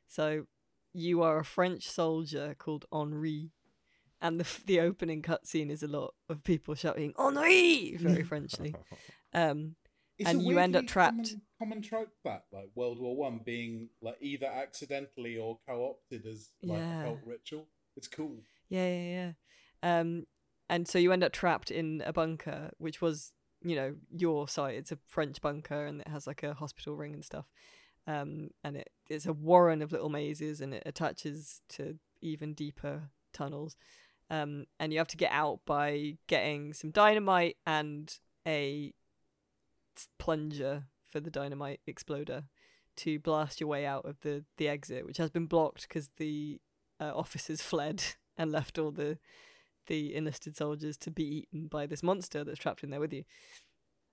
so you are a french soldier called henri and the the opening cutscene is a lot of people shouting Henri very [LAUGHS] Frenchly. Um, It's And you end up trapped. Common, common trope that like World War One being like either accidentally or co-opted as like Yeah. a cult ritual. It's cool. yeah, yeah, yeah. Um, and so you end up trapped in a bunker, which was you know your site. It's a French bunker, and it has like a hospital ring and stuff. Um, and it it's a warren of little mazes, and it attaches to even deeper tunnels. Um, and you have to get out by getting some dynamite and a plunger for the dynamite exploder to blast your way out of the the exit, which has been blocked because the uh, officers [LAUGHS] fled and left all the the enlisted soldiers to be eaten by this monster that's trapped in there with you.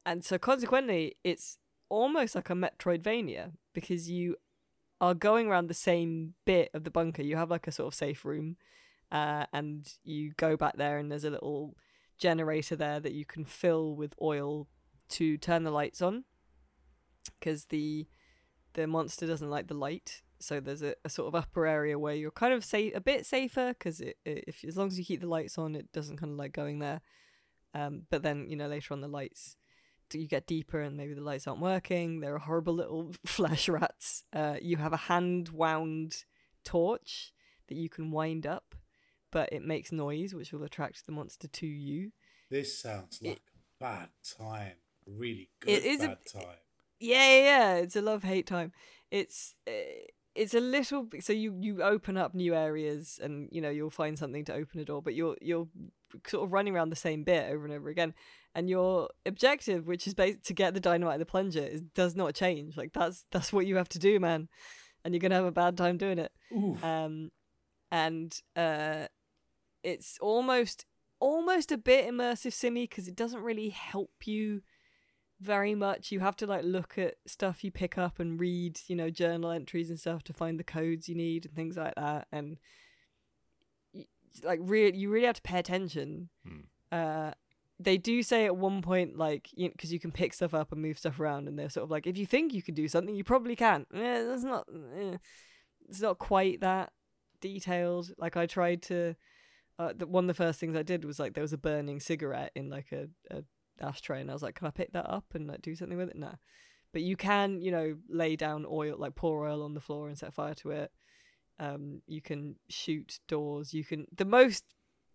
And so consequently, it's almost like a Metroidvania because you are going around the same bit of the bunker. You have like a sort of safe room, uh, and you go back there, and there's a little generator there that you can fill with oil to turn the lights on because the the monster doesn't like the light. So there's a, a sort of upper area where you're kind of safe a bit safer because if as long as you keep the lights on it doesn't kind of like going there. Um, but then you know later on the lights you get deeper and maybe the lights aren't working. There are horrible little [LAUGHS] flesh rats. Uh, you have a hand wound torch that you can wind up but it makes noise which will attract the monster to you. This sounds like It- a bad time. A really good It is a- bad time. yeah yeah, yeah it's a love hate time it's uh, it's a little bit so you you open up new areas and you know you'll find something to open a door but you're you're sort of running around the same bit over and over again and your objective which is based to get the dynamite the plunger is does not change like that's that's what you have to do man and you're gonna have a bad time doing it Ooh. um and uh it's almost almost a bit immersive simmy because it doesn't really help you very much you have to like look at stuff you pick up and read you know journal entries and stuff to find the codes you need and things like that and y- like really you really have to pay attention Hmm. uh they do say at one point like you because you can pick stuff up and move stuff around and they're sort of like if you think you can do something you probably can eh, that's not eh. it's not quite that detailed like i tried to uh, the, one of the first things i did was like there was a burning cigarette in like a, a ashtray and i was like can i pick that up and like do something with it? No but you can you know lay down oil like pour oil on the floor and set fire to it. Um you can shoot doors. You can the most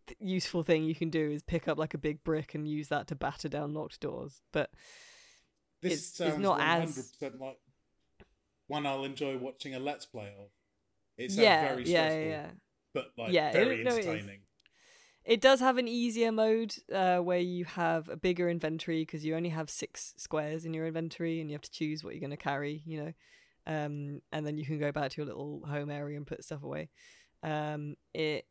th- useful thing you can do is pick up like a big brick and use that to batter down locked doors. But This it's- it's sounds not as- hundred percent like one I'll enjoy watching a let's play of. It sounds yeah, very yeah stressful, yeah. yeah but like Yeah, very no, it entertaining. It does have an easier mode uh, where you have a bigger inventory because you only have six squares in your inventory and you have to choose what you're going to carry, you know. Um, and then you can go back to your little home area and put stuff away. Um, it,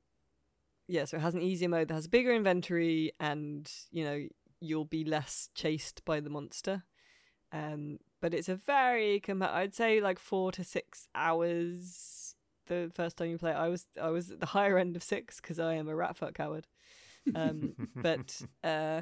yeah, so it has an easier mode that has a bigger inventory and, you know, you'll be less chased by the monster. Um, but it's a very, com- I'd say like four to six hours the first time you play it. I was I was at the higher end of six because I am a rat fuck coward. Um, [LAUGHS] but uh,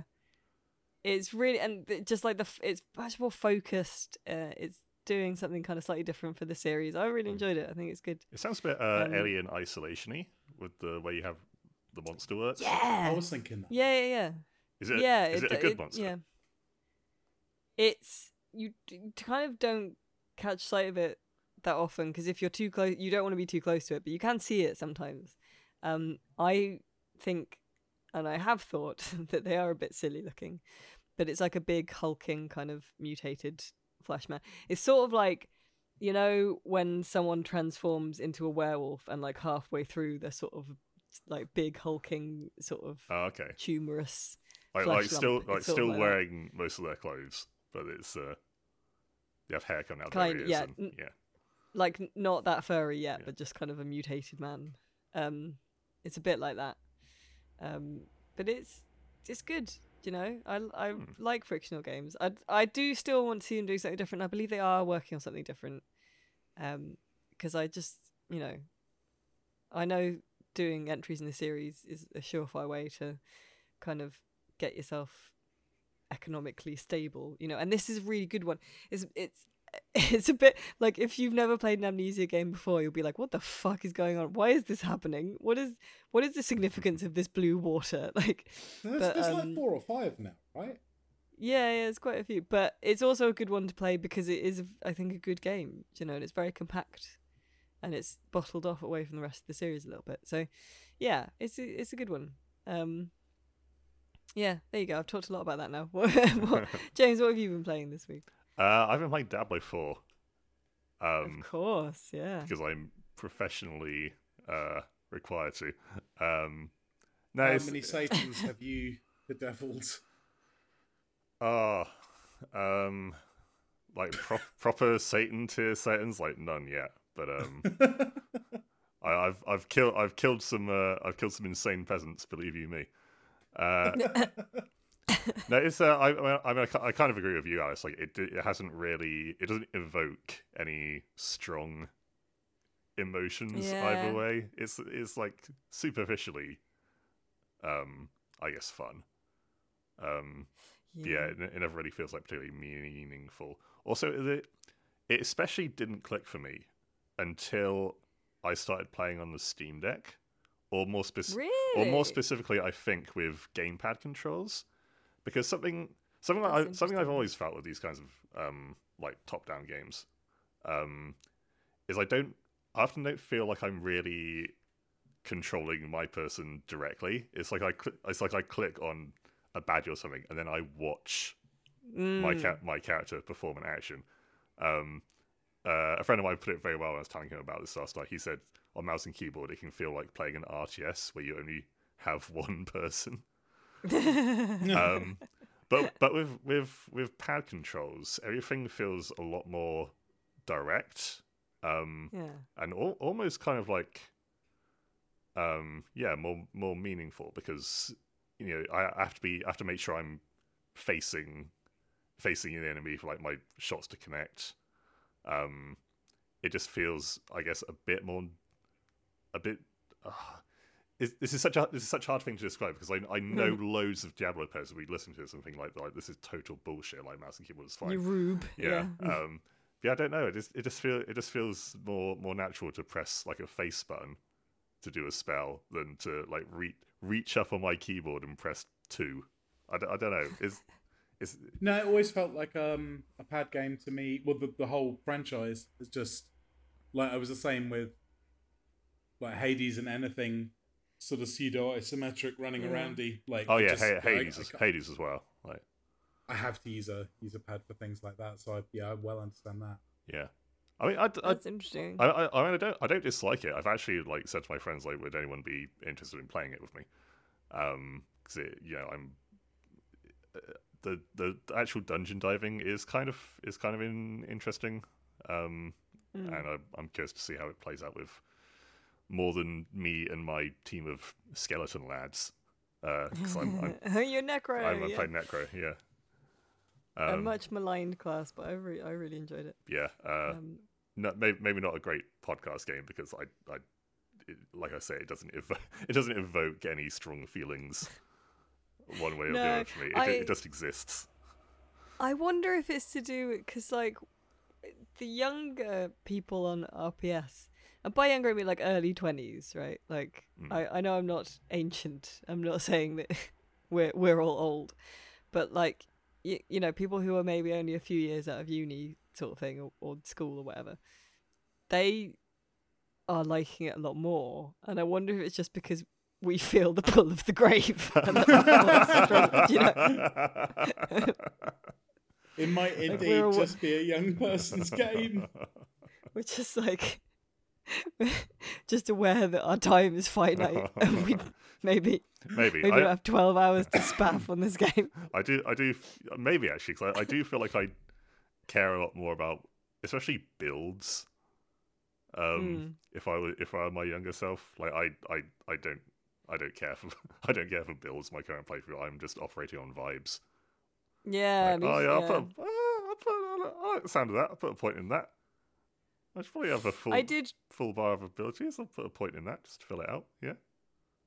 it's really and just like the it's much more focused. Uh, it's doing something kind of slightly different for the series. I really enjoyed it. I think it's good. It sounds a bit uh, Um, alien isolation-y with the way you have the monster works. Yeah, I was thinking that. yeah, yeah, yeah. Is it? yeah, is it, a d- good monster? Yeah, it's you d- kind of don't catch sight of it that often because if you're too close, you don't want to be too close to it, but you can see it sometimes. Um, I think, and I have thought [LAUGHS] that they are a bit silly looking, but it's like a big hulking kind of mutated flesh man. It's sort of like. You know when someone transforms into a werewolf and like halfway through they're sort of like big hulking sort of Oh, okay. tumorous Like, like still, like It's sort of still like wearing most of their clothes, but it's uh, they have hair coming out Kind- their ears. yeah, and- yeah. Like not that furry yet, Yeah. but just kind of a mutated man. Um, it's a bit like that. Um, but it's it's good. You know, I I Hmm. like frictional games. I I do still want to see them do something different. I believe they are working on something different. Um, because I just you know, I know doing entries in the series is a surefire way to kind of get yourself economically stable. You know, and this is a really good one. It's it's [LAUGHS] it's a bit like if you've never played an amnesia game before you'll be like what the fuck is going on why is this happening what is what is the significance of this blue water [LAUGHS] like There's, But, there's um, like four or five now, right? yeah yeah it's quite a few but it's also a good one to play because it is i think a good game you know and it's very compact and it's bottled off away from the rest of the series a little bit so yeah it's a, it's a good one um Yeah, there you go. I've talked a lot about that now. [LAUGHS] What, what, James, what have you been playing this week? Uh, I've been playing Diablo 4. Um, of course, yeah. because I'm professionally uh, required to. Um, no, How it's, many [LAUGHS] Satans have you bedeviled? oh, um, like pro- proper Satan tier Satans, like none yet. But um, [LAUGHS] I, I've I've killed I've killed some uh, I've killed some insane peasants. Believe you me. Uh, [LAUGHS] no, it's uh, I, I mean, I, I kind of agree with you, Alice. Like it, it hasn't really, it doesn't evoke any strong emotions Yeah. either way. It's it's like superficially, um, I guess fun. Um, yeah, it, it never really feels like particularly meaningful. Also, it it especially didn't click for me until I started playing on the Steam Deck, or more spec- Really? or more specifically, I think with gamepad controls, because something something That's I, something I've always felt with these kinds of um, like top-down games um, is I don't I often don't feel like I'm really controlling my person directly. It's like I cl- it's like I click on a badge or something, and then I watch my Mm. ca- my character perform an action. Um, uh, a friend of mine put it very well when I was telling him about this last night. He said on mouse and keyboard, it can feel like playing an RTS where you only have [LAUGHS] one person. [LAUGHS] um, but but with with with pad controls, everything feels a lot more direct. Um, yeah. and al- almost kind of like um yeah more more meaningful because you know I, I have to be I have to make sure I'm facing facing the enemy for like my shots to connect um it just feels I guess a bit more a bit uh, it, this is such a this is such a hard thing to describe because I I know loads of Diablo players we listen to something like like this is total bullshit like mouse and keyboard is fine You rube. yeah. Yeah. Um, yeah, I don't know. It just it just feel it just feels more more natural to press like a face button to do a spell than to like reach reach up on my keyboard and press two. I, don't- I don't know. It's it's No, it always felt like um, a pad game to me. Well, the, the whole franchise is just like I was the same with like Hades and anything sort of pseudo isometric running Yeah. around Like oh yeah, just- Ha- I- Hades I, as, Hades as well. Like I have to use a use a pad for things like that. So I, yeah, I well understand that. yeah. I mean, I, I, That's interesting. I, I, I mean, I don't, I don't dislike it. I've actually like said to my friends, like, would anyone be interested in playing it with me? Um, because it, you know, I'm uh, the the actual dungeon diving is kind of is kind of in, interesting. Um, Mm. and I, I'm curious to see how it plays out with more than me and my team of skeleton lads. Because I'm, I'm, [LAUGHS] You're Necro. I'm, I'm yeah. playing Necro, yeah. a Um, much maligned class, but I, re- I really enjoyed it. yeah. Uh, Um, no, maybe, maybe not a great podcast game because I, I it, like I say, it doesn't evo- [LAUGHS] it doesn't evoke any strong feelings one way or the other for me. It, I- it just exists. I wonder if it's to do because like the younger people on RPS, and by younger I mean like early twenties, right? Like Mm. I, I know I'm not ancient. I'm not [LAUGHS] saying that [LAUGHS] we're we're all old, but like you, you know people who are maybe only a few years out of uni sort of thing or, or school or whatever, they are liking it a lot more, and I wonder if it's just because we [LAUGHS] feel the pull of the grave. and that's you know? It might indeed awa- just be a young person's game. We're just like [LAUGHS] just aware that our time is finite [LAUGHS] and we maybe maybe maybe don't I, have twelve hours to spaff on this game. [LAUGHS] I do I do maybe actually 'cause I, I do feel like I care a lot more about especially builds. Um, if I were if I were my younger self, like I I I don't I don't care for I don't care for builds. My current playthrough, I'm just operating on vibes. Yeah, Like, oh yeah, I'll put, a, oh, I'll put I like- I like the sound of that. I'll put a point in that. I should probably have a full I did full bar of abilities. I'll put a point in that just to fill it out. Yeah.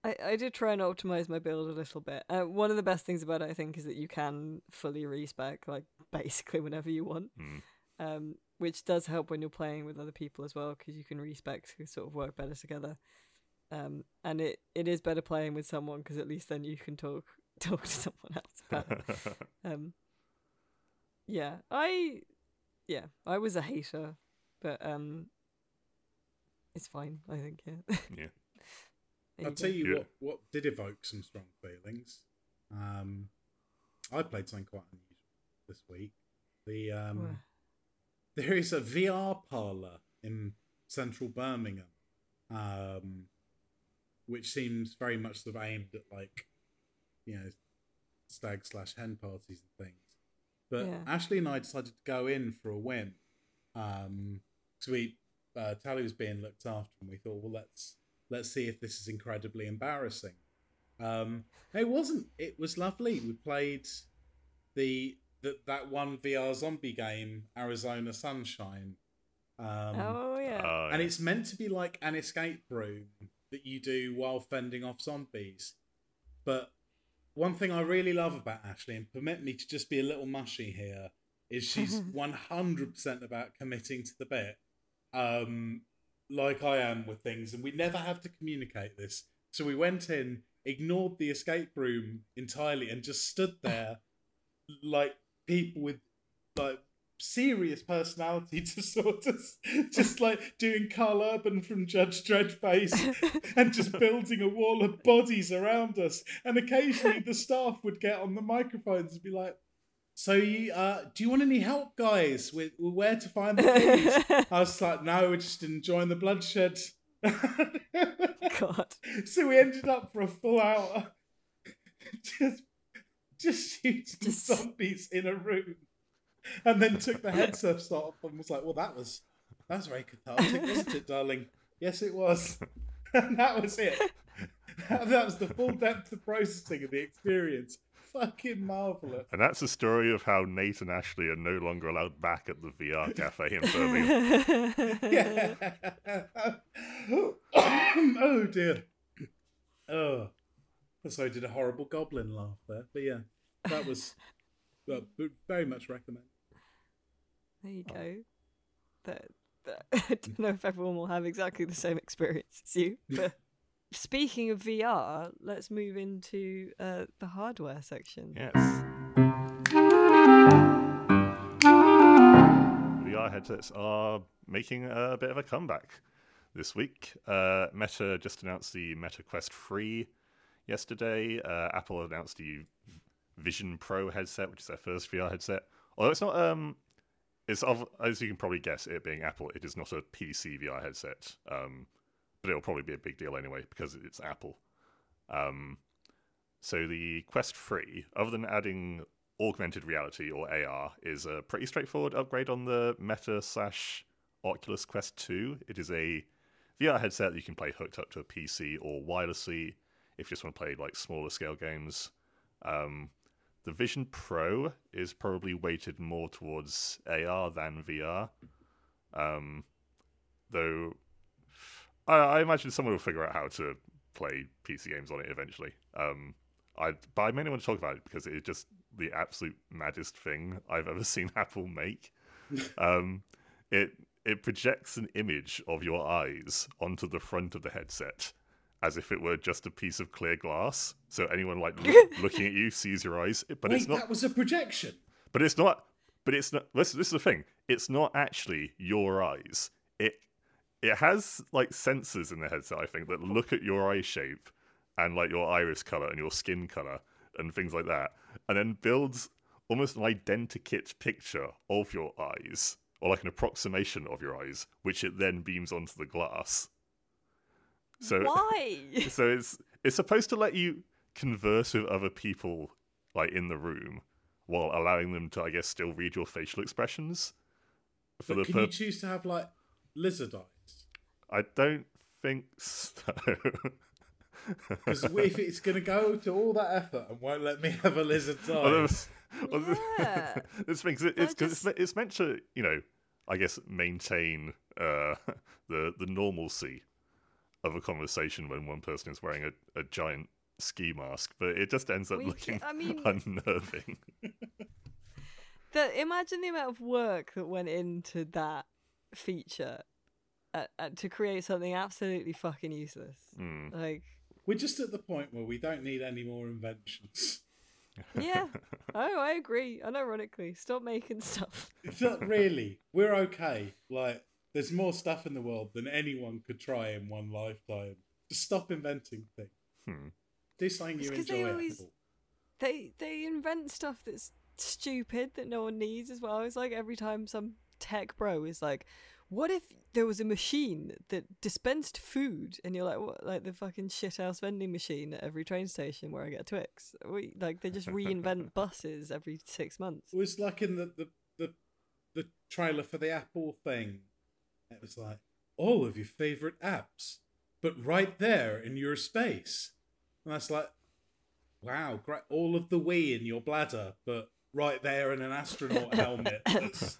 I, I did try and optimize my build a little bit. Uh, one of the best things about it, I think, is that you can fully respec like basically whenever you want, Mm. um, which does help when you're playing with other people as well because you can respec to sort of work better together. Um, and it, it is better playing with someone because at least then you can talk [LAUGHS] talk to someone else about it. [LAUGHS] Um, yeah, I, yeah, I was a hater, but um, it's fine. I think yeah. [LAUGHS] Yeah. I'll you tell you Yeah. what, what did evoke some strong feelings. Um, I played something quite unusual this week. The um, Where? there is a VR parlor in central Birmingham, um, which seems very much sort of aimed at like, you know, stag slash hen parties and things. But Yeah. Ashley and I decided to go in for a win, um, because we uh, Tally was being looked after, and we thought, well, let's let's see if this is incredibly embarrassing. Um, it wasn't. It was lovely. We played the that that one VR zombie game, Arizona Sunshine. Um, oh yeah. Uh, and it's meant to be like an escape room that you do while fending off zombies. But one thing I really love about Ashley, and permit me to just be a little mushy here, is she's [LAUGHS] 100% about committing to the bit, um, like I am with things. And we never have to communicate this. So we went in, ignored the escape room entirely, and just stood there like people with like serious personality [LAUGHS] of [LAUGHS] just like doing Karl Urban from Judge Dredd face [LAUGHS] and just building a wall of bodies around us. And occasionally the staff would get on the microphones and be like, "So you, uh, do you want any help, guys, with, with where to find the keys?" [LAUGHS] I was like, "No, we're just enjoying the bloodshed." [LAUGHS] God. so we ended up for a full hour [LAUGHS] just just shooting Just- zombies in a room and then took the headsets off and was like well that was that was very cathartic wasn't it darling yes it was and that was it that was the full depth of processing of the experience fucking marvelous. And that's the story of how Nate and Ashley are no longer allowed back at the VR cafe in Birmingham. [LAUGHS] yeah. [COUGHS] Oh dear. Oh. So I did a horrible goblin laugh there but yeah that was well, very much recommend. There you go. That, that, [LAUGHS] I don't know if everyone will have exactly the same experience as you, [LAUGHS] but speaking of VR, let's move into uh, the hardware section. Yes. VR headsets are making a bit of a comeback this week. Uh, Meta just announced the Meta Quest 3 yesterday. Uh, Apple announced the Vision Pro headset, which is their first VR headset. Although it's not, um, it's of, as you can probably guess, it being Apple, it is not a PC VR headset. Um, but it'll probably be a big deal anyway because it's Apple. Um, so the Quest 3, other than adding augmented reality or AR, is a pretty straightforward upgrade on the Meta slash Oculus Quest 2. It is a VR headset that you can play hooked up to a PC or wirelessly if you just want to play like smaller scale games. Um, the Vision Pro is probably weighted more towards AR than VR. Um, though I, I imagine someone will figure out how to play PC games on it eventually. Um, I but I mainly want to talk about it because it is just the absolute maddest thing I've ever [LAUGHS] seen Apple make. um, it it projects an image of your eyes onto the front of the headset as if it were just a piece of clear glass. So anyone like loo- [LAUGHS] looking at you sees your eyes, but wait it's not. that was a projection But it's not. But it's not. This, this is the thing. It's not actually your eyes. It it has like sensors in the headset. I think that look at your eye shape and like your iris color and your skin color and things like that, and then builds almost an identikit picture of your eyes or like an approximation of your eyes, which it then beams onto the glass. So Why? so it's it's supposed to let you converse with other people like in the room while allowing them to I guess still read your facial expressions. For but the can pur- you choose to have like lizard eyes I don't think [LAUGHS] so. because if it's going to go to all that effort and won't let me have a lizard's [LAUGHS] Although- eyes although- [LAUGHS] Yeah. this thing, 'cause it- it's, They're 'cause it's, it's meant to, you know, I guess maintain uh, the the normalcy of a conversation when one person is wearing a, a giant ski mask, but it just ends up We looking ca- I mean- unnerving. The, imagine the amount of work that went into that feature uh, uh, to create something absolutely fucking useless. Mm. Like, we're just at the point where we don't need any more inventions yeah. [LAUGHS] oh, I agree. Unironically, stop making stuff. It's not really. We're okay. Like, there's more stuff in the world than anyone could try in one lifetime. Just stop inventing things. Hmm. Do something It's you 'cause they enjoy. always- they they invent stuff that's stupid that no one needs as well. It's like every time some tech bro is like, "What if there was a machine that dispensed food?" And you're like, "What? Like the fucking shithouse vending machine at every train station where I get a Twix?" We like they just reinvent [LAUGHS] buses every six months. It was like in the, the, the, the trailer for the Apple thing. It was like, all of your favorite apps, but right there in your space. And that's like, wow, great. All of the wee in your bladder, but right there in an astronaut helmet [LAUGHS] that's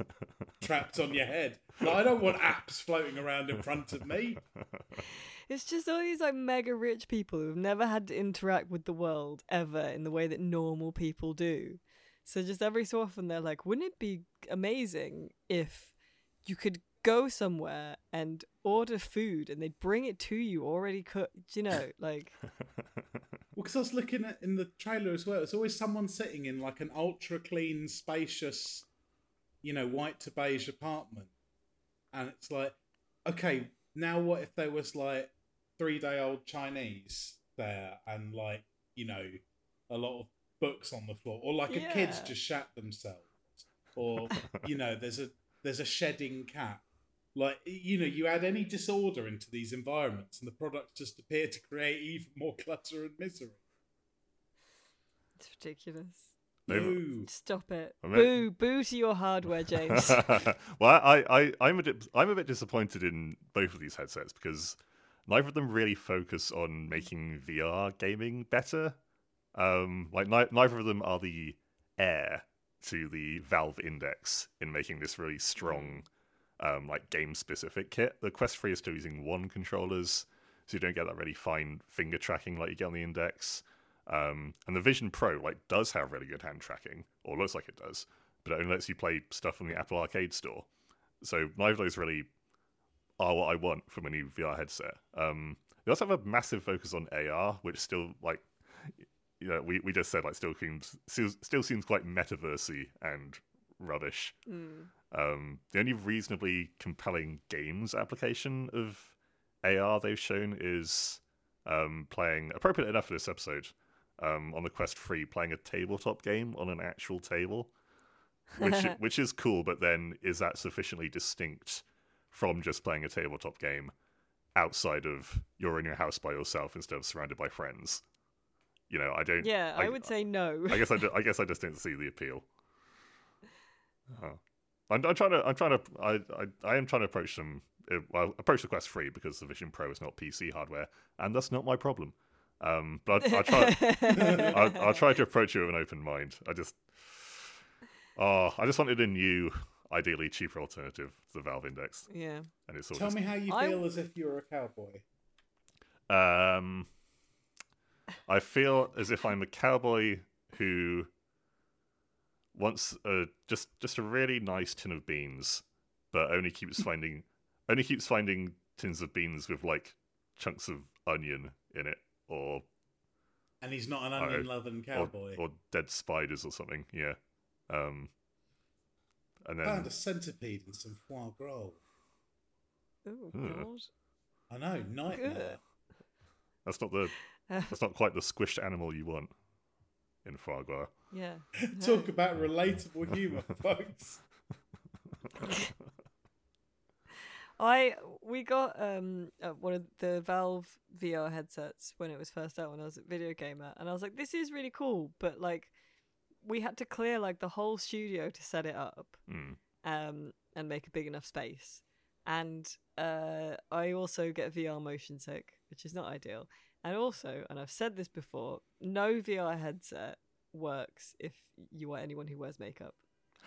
trapped on your head. Like, I don't want apps floating around in front of me. It's just all these like mega rich people who've never had to interact with the world ever in the way that normal people do. So just every so often they're like, wouldn't it be amazing if you could go somewhere and order food and they'd bring it to you already cooked, you know, like [LAUGHS] Well, because I was looking at in the trailer as well, it's always someone sitting in like an ultra clean, spacious, you know, white to beige apartment. And it's like, okay, now what if there was like three day old Chinese there and like, you know, a lot of books on the floor, or like a kid's just shat themselves, or, you know, there's a there's a shedding cat. Like, you know, you add any disorder into these environments and the products just appear to create even more clutter and misery. it's ridiculous. Boo. Stop it. I mean- Boo, boo to your hardware, James. [LAUGHS] well, I, I, I'm a, di- I'm a bit disappointed in both of these headsets because neither of them really focus on making VR gaming better. Um, like ni- neither of them are the heir to the Valve Index in making this really strong, um, like game specific kit. The Quest 3 is still using wand controllers, so you don't get that really fine finger tracking like you get on the Index. Um, and the Vision Pro like does have really good hand tracking, or looks like it does, but it only lets you play stuff from the Apple Arcade store. So neither of those really are what I want from a new VR headset. Um, they also have a massive focus on AR, which still like you know we, we just said like still seems still, still seems quite metaversy and rubbish. Um, the only reasonably compelling games application of AR they've shown is um, playing appropriate enough for this episode um, on the Quest 3, playing a tabletop game on an actual table, which [LAUGHS] which is cool. But then, is that sufficiently distinct from just playing a tabletop game outside of you're in your house by yourself instead of surrounded by friends? You know, I don't. yeah, I, would say no. I guess I, [LAUGHS] I guess I just didn't see the appeal. Uh, I'm, I'm trying to. I'm trying to. I, I, I am trying to approach them. Uh, well, approach the Quest 3 because the Vision Pro is not PC hardware, and that's not my problem. Um, but I, [LAUGHS] I try. I, I'll try to approach it with an open mind. I just. Oh, I just wanted a new, ideally cheaper alternative to the Valve Index, yeah. and it's all Tell just, me how you I- feel as if you were a cowboy. Um, I feel as if I'm a cowboy who wants a just just a really nice tin of beans, but only keeps [LAUGHS] finding only keeps finding tins of beans with like chunks of onion in it, or And he's not an onion loving or, cowboy. or dead spiders or something. Yeah. Um, and then Found a centipede and some foie gras. Oh god. I know, nightmare. that's not the [LAUGHS] that's not quite the squished animal you want in foie gras. Yeah. [LAUGHS] Talk about relatable humour, [LAUGHS] folks. [LAUGHS] I we got um uh, one of the Valve VR headsets when it was first out when I was at Video Gamer, and I was like, this is really cool, but like we had to clear like the whole studio to set it up, Mm. um, and make a big enough space. And uh, I also get VR motion sick, which is not ideal. And also, and I've said this before, no VR headset works if you are anyone who wears makeup.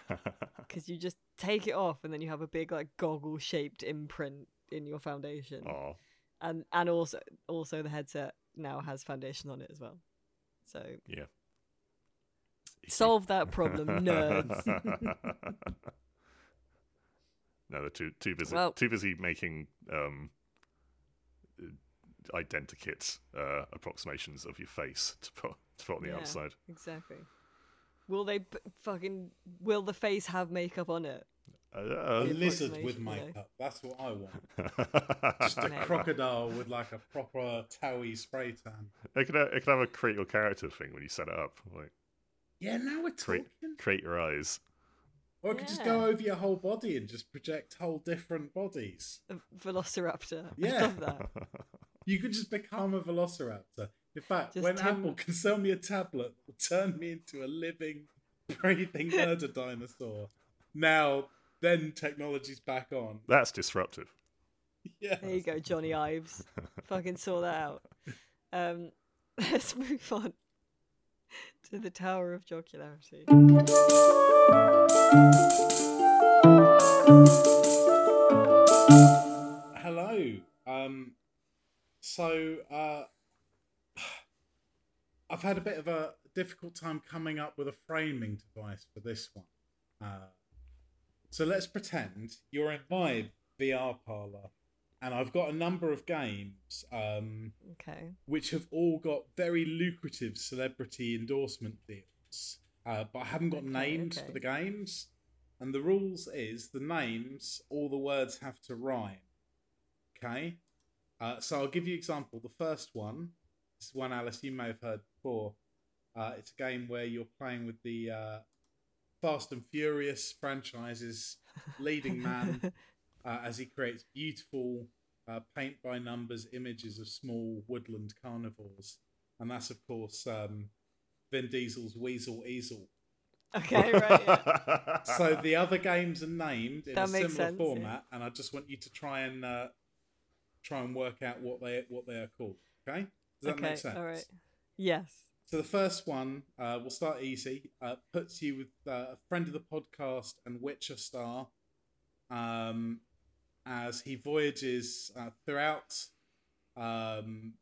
[LAUGHS] Because you just take it off and then you have a big like goggle shaped imprint in your foundation. Oh, and and also also the headset now has foundation on it as well. So yeah. solve that problem [LAUGHS] nerds. [LAUGHS] No, they're too too busy Well- too busy making um, identikit uh, approximations of your face to put to put on the Yeah, outside. exactly will they p- fucking will the face have makeup on it A Uh, lizard with approximation, you know. makeup. That's what I want. [LAUGHS] Just a crocodile with like a proper towy spray tan. it could have, it could have a create your character thing when you set it up. Like Yeah, now we're talking. Create, create your eyes. Or it could just go over your whole body and just project whole different bodies. A Velociraptor. I Yeah. love that. [LAUGHS] You could just become a velociraptor. In fact, Just when Tim- Apple can sell me a tablet turn me into a living, breathing murder dinosaur, now then technology's back on. That's disruptive. Yeah. There you go, Jony Ives. [LAUGHS] Fucking sort that out. Um, [LAUGHS] let's move on [LAUGHS] to the Tower of Jocularity. So uh, [SIGHS] I've had a bit of a difficult time coming up with a framing device for this one. Uh, so let's pretend you're in my VR parlor, and I've got a number of games um, Okay. which have all got very lucrative celebrity endorsement deals, uh, but I haven't got Okay, names okay. for the games. And the rules is the names, all the words have to rhyme. Okay? Uh, so I'll give you an example. The first one, this is one Alice you may have heard before. Uh, it's a game where you're playing with the uh, Fast and Furious franchise's [LAUGHS] leading man [LAUGHS] uh, as he creates beautiful uh, paint by numbers images of small woodland carnivores. And that's, of course, um, Vin Diesel's Weasel Easel. Okay, right. Yeah. [LAUGHS] So the other games are named in That a similar sense, yeah. format, and I just want you to try and uh, try and work out what they what they are called. Okay, does that okay, make sense? all right. Yes. So the first one, uh, we'll start easy. Uh, puts you with uh, a friend of the podcast and Witcher star, um, as he voyages uh, throughout um,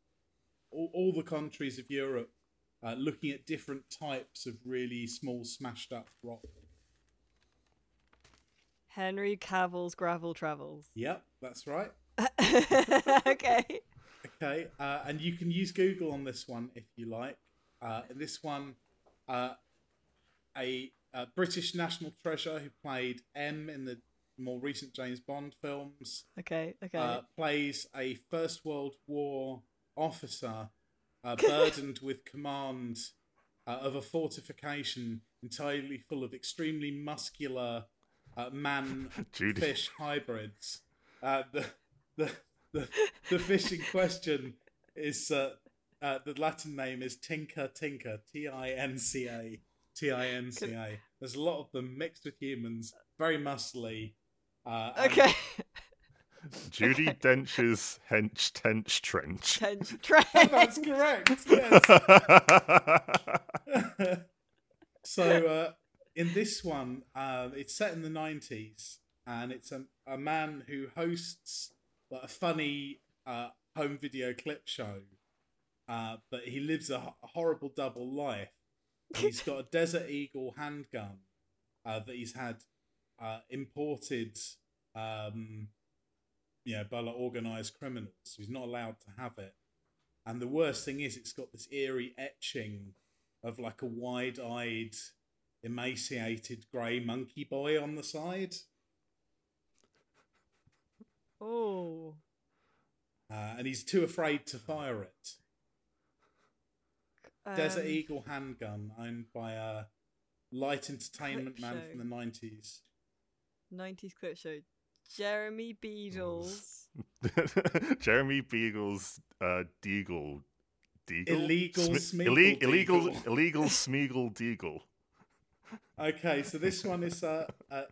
all, all the countries of Europe, uh, looking at different types of really small, smashed up rock. Henry Cavill's Gravel Travels. Yep, that's right. [LAUGHS] okay. Okay, uh, and you can use Google on this one if you like. Uh, in this one, uh, a, uh British national treasure who played M in the more recent James Bond films Okay. Okay. uh, plays a First World War officer uh, [LAUGHS] burdened with command uh, of a fortification entirely full of extremely muscular uh, man [LAUGHS] Judy. fish hybrids. Uh, the, the the the fish in question is uh, uh, the Latin name is Tinca Tinca T I N C A T I N C A. There's a lot of them mixed with humans, very muscly. Uh, okay. Judi Dench's hench tench trench. Tench [LAUGHS] Trench. That's correct. Yes. [LAUGHS] so uh, in this one, uh, it's set in the nineties, and it's a, a man who hosts like, a funny uh, home video clip show, uh, but he lives a, ho- a horrible double life. He's got a [LAUGHS] Desert Eagle handgun uh, that he's had uh, imported. Um, you know, by like organized criminals. He's not allowed to have it. And the worst thing is, it's got this eerie etching of like a wide eyed, emaciated grey monkey boy on the side. Oh. Uh, and he's too afraid to fire it. Desert um, Eagle handgun, owned by a light entertainment man show. from the 90s. 90s clip show. Jeremy Beadles. [LAUGHS] Jeremy Beagle's uh, Deagle. Deagle? Illegal Sme- Smeagol ille- illegal, illegal Smeagol Deagle. Okay, so this one is a, a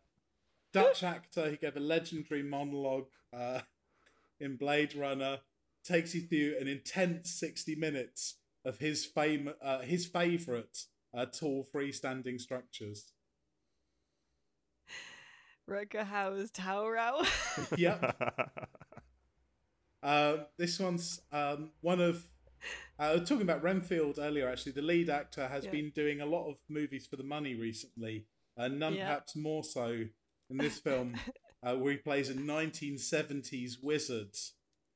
Dutch actor who gave a legendary monologue uh, in Blade Runner. Takes you through an intense sixty minutes of his fame, uh, his favourite uh, tall freestanding structures. Rutger Hauer's Tower Hour. [LAUGHS] Yep. [LAUGHS] Um, this one's um, one of. Uh, I was talking about Renfield earlier. Actually, the lead actor has Yeah. been doing a lot of movies for the money recently, and none Yeah. perhaps more so in this film, uh, where he plays a 1970s wizard,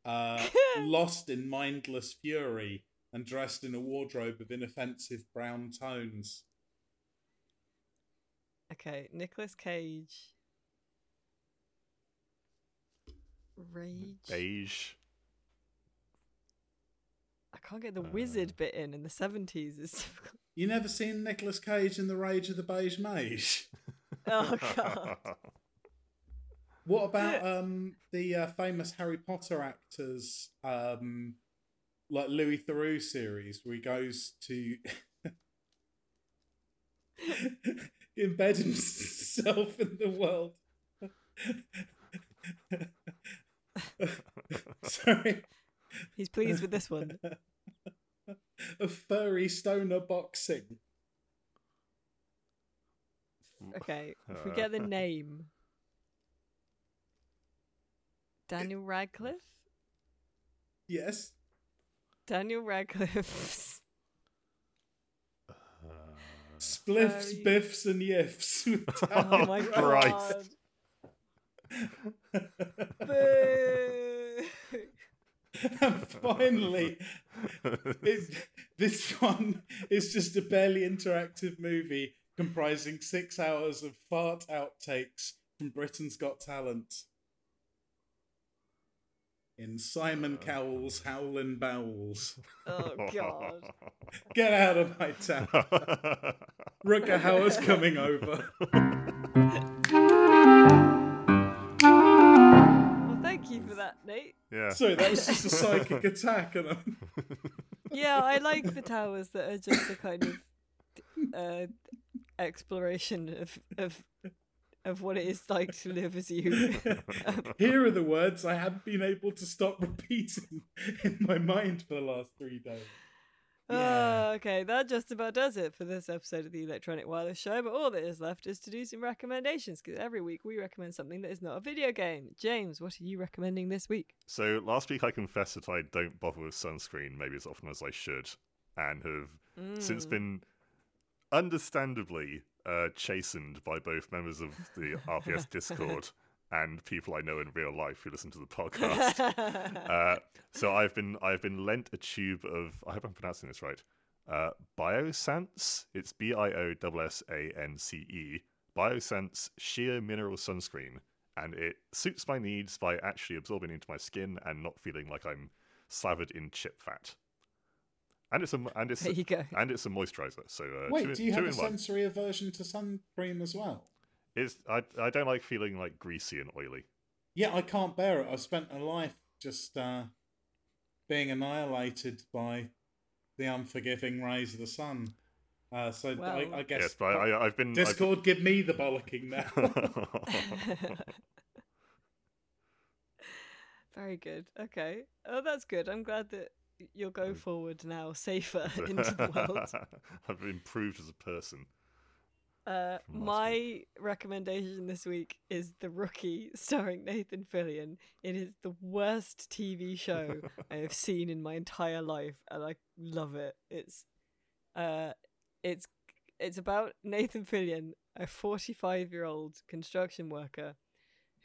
uh, [LAUGHS] lost in mindless fury and dressed in a wardrobe of inoffensive brown tones. okay, Nicolas Cage. Rage. Beige. I can't get the Uh. wizard bit in in the 70s. It's [LAUGHS] difficult. You never seen Nicolas Cage in The Rage of the Beige Mage? [LAUGHS] [LAUGHS] Oh god. What about um the uh, famous Harry Potter actors, um, like Louis Theroux series, where he goes to [LAUGHS] embed himself in the world? [LAUGHS] Sorry, He's pleased with this one. a furry stoner boxing. [LAUGHS] Okay, if we get the uh, name. [LAUGHS] Daniel Radcliffe? Yes, Daniel Radcliffe. [LAUGHS] Uh, spliffs, Furry. biffs, and yiffs. Oh Daniel oh my Christ. god. Boo! and finally, it, this one is just a barely interactive movie comprising six hours of fart outtakes from Britain's Got Talent. In Simon Cowell's Howlin' Bowels. [LAUGHS] Oh god. [LAUGHS] Get out of my town. Rutger Hauer's coming over. Well, thank you for that, Nate. yeah. Sorry, that was just a [LAUGHS] psychic attack. And I'm... Yeah, I like the towers that are just a kind of uh, exploration of of of what it is like to live as you. [LAUGHS] Here are the words I haven't been able to stop repeating in my mind for the last three days. Ah, okay, that just about does it for this episode of the Electronic Wireless Show. But all that is left is to do some recommendations because every week we recommend something that is not a video game. James, what are you recommending this week? So last week I confessed that I don't bother with sunscreen maybe as often as I should, and have since Mm. been understandably uh, chastened by both members of the RPS [LAUGHS] Discord and people I know in real life who listen to the podcast. uh, [LAUGHS] so I've been I've been lent a tube of I hope I'm pronouncing this right. Uh, Biossance. It's B I O S S A N C E. Biossance sheer mineral sunscreen, and it suits my needs by actually absorbing into my skin and not feeling like I'm slathered in chip fat. And it's a and it's there you go. [LAUGHS] and it's a moisturizer. So uh, Wait, two, do you two have a in one. sensory aversion to sun cream as well? It's I I don't like feeling like greasy and oily. Yeah, I can't bear it. I've spent a life just uh, being annihilated by the unforgiving rays of the sun. Uh, so Well- I, I guess Yes, but I, I've been I've- Discord, give me the bollocking now. [LAUGHS] [LAUGHS] Very good. Okay. Oh, that's good. I'm glad that you'll go forward now safer [LAUGHS] [LAUGHS] into the world. I've improved as a person. Uh, my recommendation this week is The Rookie, starring Nathan Fillion. It is the worst TV show [LAUGHS] I have seen in my entire life, and I love it. It's, uh, it's, it's about Nathan Fillion, a forty-five-year-old construction worker,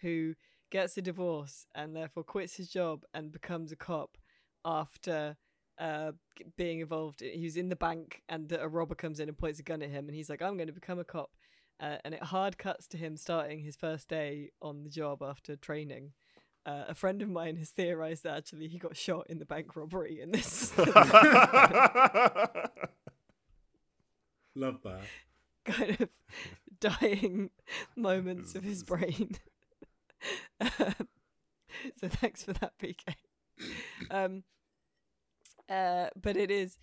who gets a divorce and therefore quits his job and becomes a cop after uh, being involved. He was in the bank, and a robber comes in and points a gun at him, and he's like, "I'm going to become a cop." Uh, and it hard cuts to him starting his first day on the job after training. Uh, a friend of mine has theorized that actually he got shot in the bank robbery, and this [LAUGHS] Love that. [LAUGHS] kind of dying moments of his [LAUGHS] brain. Um, so thanks for that, PK. [LAUGHS] Um, uh, but it is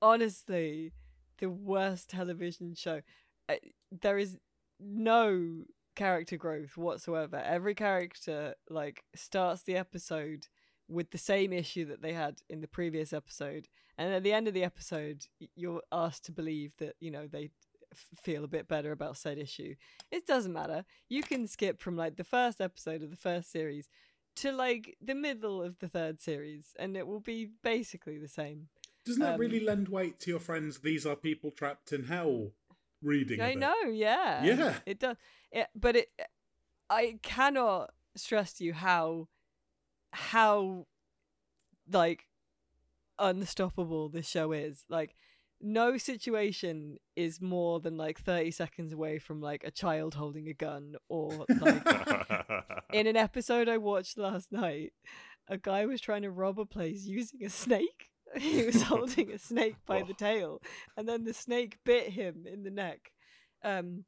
honestly the worst television show. Uh, there is no character growth whatsoever. Every character like starts the episode with the same issue that they had in the previous episode, and at the end of the episode, you're asked to believe that you know they feel a bit better about said issue. It doesn't matter. You can skip from like the first episode of the first series to like the middle of the third series, and it will be basically the same. Doesn't that Um, really lend weight to your friends? These are people trapped in hell. Reading. I know, yeah, Yeah. it does. It, but it, I cannot stress to you how, how, like, unstoppable this show is. Like, no situation is more than like thirty seconds away from like a child holding a gun or like [LAUGHS] in an episode I watched last night, a guy was trying to rob a place using a snake. [LAUGHS] he was [LAUGHS] holding a snake by Oh. the tail, and then the snake bit him in the neck. Um,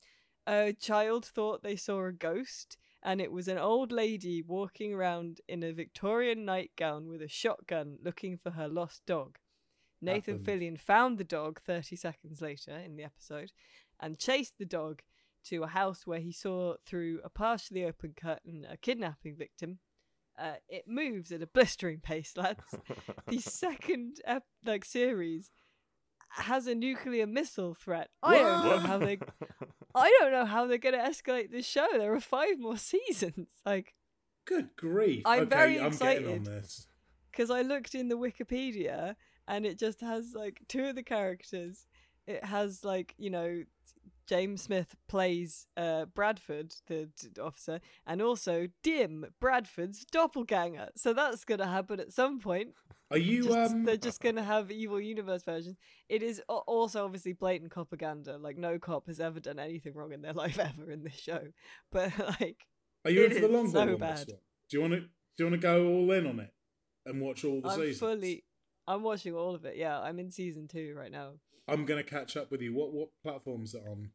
a child thought they saw a ghost, and it was an old lady walking around in a Victorian nightgown with a shotgun looking for her lost dog. Nathan Happened. Fillion found the dog 30 seconds later in the episode and chased the dog to a house where he saw through a partially open curtain a kidnapping victim. Uh, it moves at a blistering pace, [LAUGHS] lads. the [LAUGHS] second ep- like series has a nuclear missile threat. I don't know how they. [LAUGHS] I don't know how they're going to escalate this show. There are five more seasons. Like, Good grief. I'm okay, very I'm getting on excited. this. because I looked in the Wikipedia and it just has like two of the characters. It has like you know James Smith plays uh, Bradford, the d- officer, and also Tim Bradford's doppelganger. So that's gonna happen at some point. Are you Just- um they're just gonna have evil universe versions. It is a- also obviously blatant propaganda. Like no cop has ever done anything wrong in their [LAUGHS] life ever in this show. But [LAUGHS] like are you in for the long so haul on bad. one? Do you want to do you want to go all in on it and watch all the I'm seasons? fully, I'm watching all of it. Yeah, I'm in season two right now. I'm gonna catch up with you. What what platforms are on?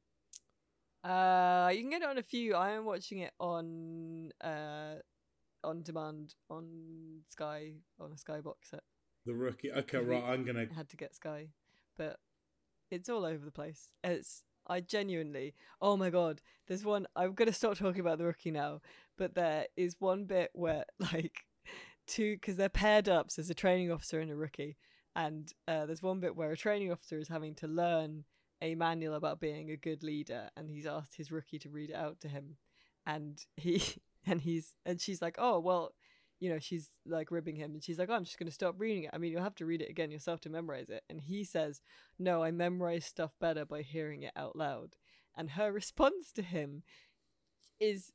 Uh, you can get it on a few. I am watching it on uh, on demand on Sky on a Sky box set. The rookie. Okay, right. I'm gonna. Had to get Sky, but it's all over the place. It's I genuinely. Oh my god, there's one. I'm gonna stop talking about the rookie now, but there is one bit where [LAUGHS] like two because they're paired up. So there's a training officer and a rookie, and uh, there's one bit where a training officer is having to learn a manual about being a good leader, and he's asked his rookie to read it out to him, and he [LAUGHS] and he's and she's like, oh well. You know, she's like ribbing him, and she's like, oh, "I'm just going to stop reading it. I mean, you'll have to read it again yourself to memorize it." And he says, "No, I memorize stuff better by hearing it out loud." And her [LAUGHS] response to him is,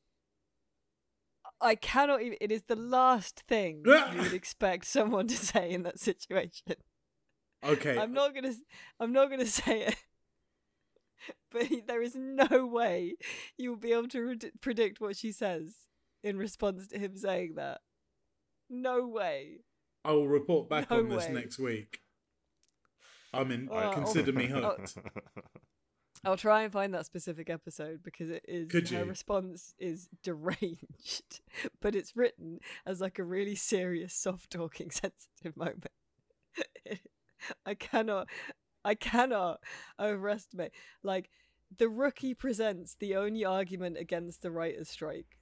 "I cannot even." It is the last thing [LAUGHS] you would expect someone to say in that situation. Okay. I'm not gonna. I'm not gonna say it. [LAUGHS] But there is no way you will be able to red- predict what she says in response to him saying that. No way. I will report back No on this way. next week. I'm in. Oh, uh, consider me oh, hooked. [LAUGHS] I'll try and find that specific episode because it is Could her you? response is [LAUGHS] deranged, but it's written as like a really serious, soft talking, [LAUGHS] sensitive moment. [LAUGHS] I cannot, I cannot overestimate. Like the rookie presents the only argument against the writers' strike.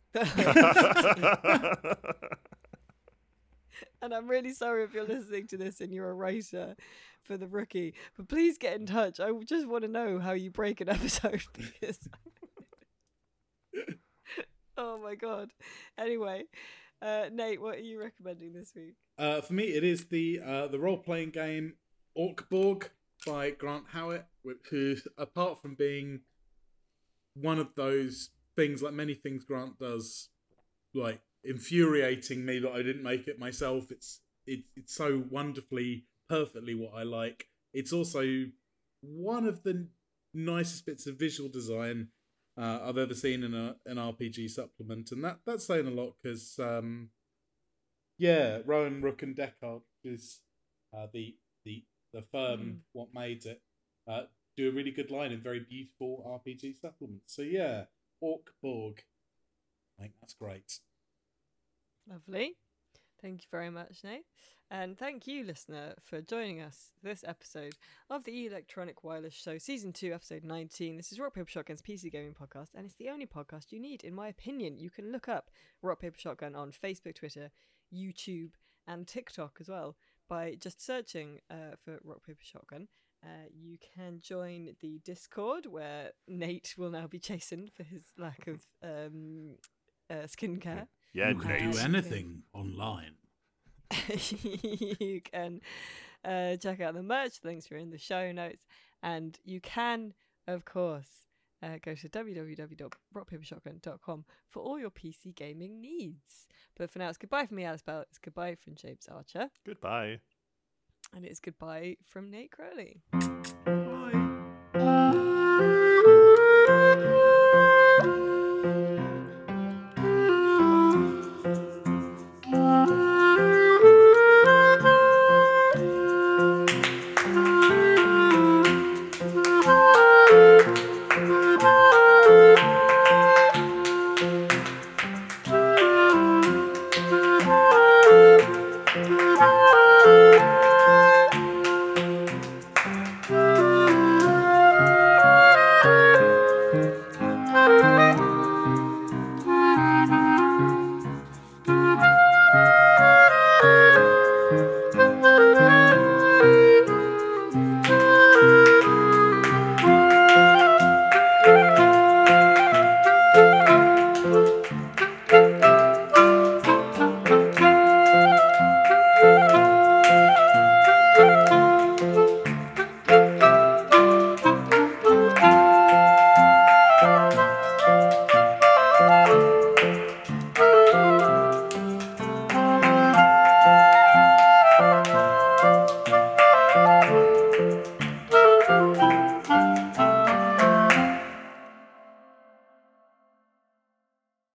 [LAUGHS] and I'm really sorry if you're listening to this and you're a writer for the rookie, but please get in touch. I just want to know how you break an [LAUGHS] episode because. [LAUGHS] oh my god. Anyway, uh, Nate, what are you recommending this week? Uh, for me, it is the uh, the role playing game Orkborg by Grant Howitt, which who, apart from being one of those things, like many things Grant does, like infuriating me that I didn't make it myself. It's it, it's so wonderfully, perfectly what I like. It's also one of the nicest bits of visual design uh, I've ever seen in a an RPG supplement, and that that's saying a lot because. Um, yeah, Rowan Rook and Decard is uh, the the the firm Mm. what made it uh, do a really good line in very beautiful RPG supplements. So yeah, Orkborg, I think that's great. Lovely. Thank you very much, Nate. And thank you, listener, for joining us this episode of the Electronic Wireless Show, Season 2, Episode 19. This is Rock Paper Shotgun's PC Gaming Podcast, and it's the only podcast you need, in my opinion. You can look up Rock Paper Shotgun on Facebook, Twitter, YouTube, and TikTok as well by just searching uh, for Rock Paper Shotgun. Uh, you can join the Discord where Nate will now be chastened for his lack of um, uh, skincare. Yeah, You can do anything online. [LAUGHS] you can uh, check out the merch. Links are in the show notes. And you can, of course, uh, go to www.rockpapershotgun.com for all your PC gaming needs. But for now, it's goodbye from me, Alice Bell. It's goodbye from James Archer. Goodbye. And it's goodbye from Nate Crowley.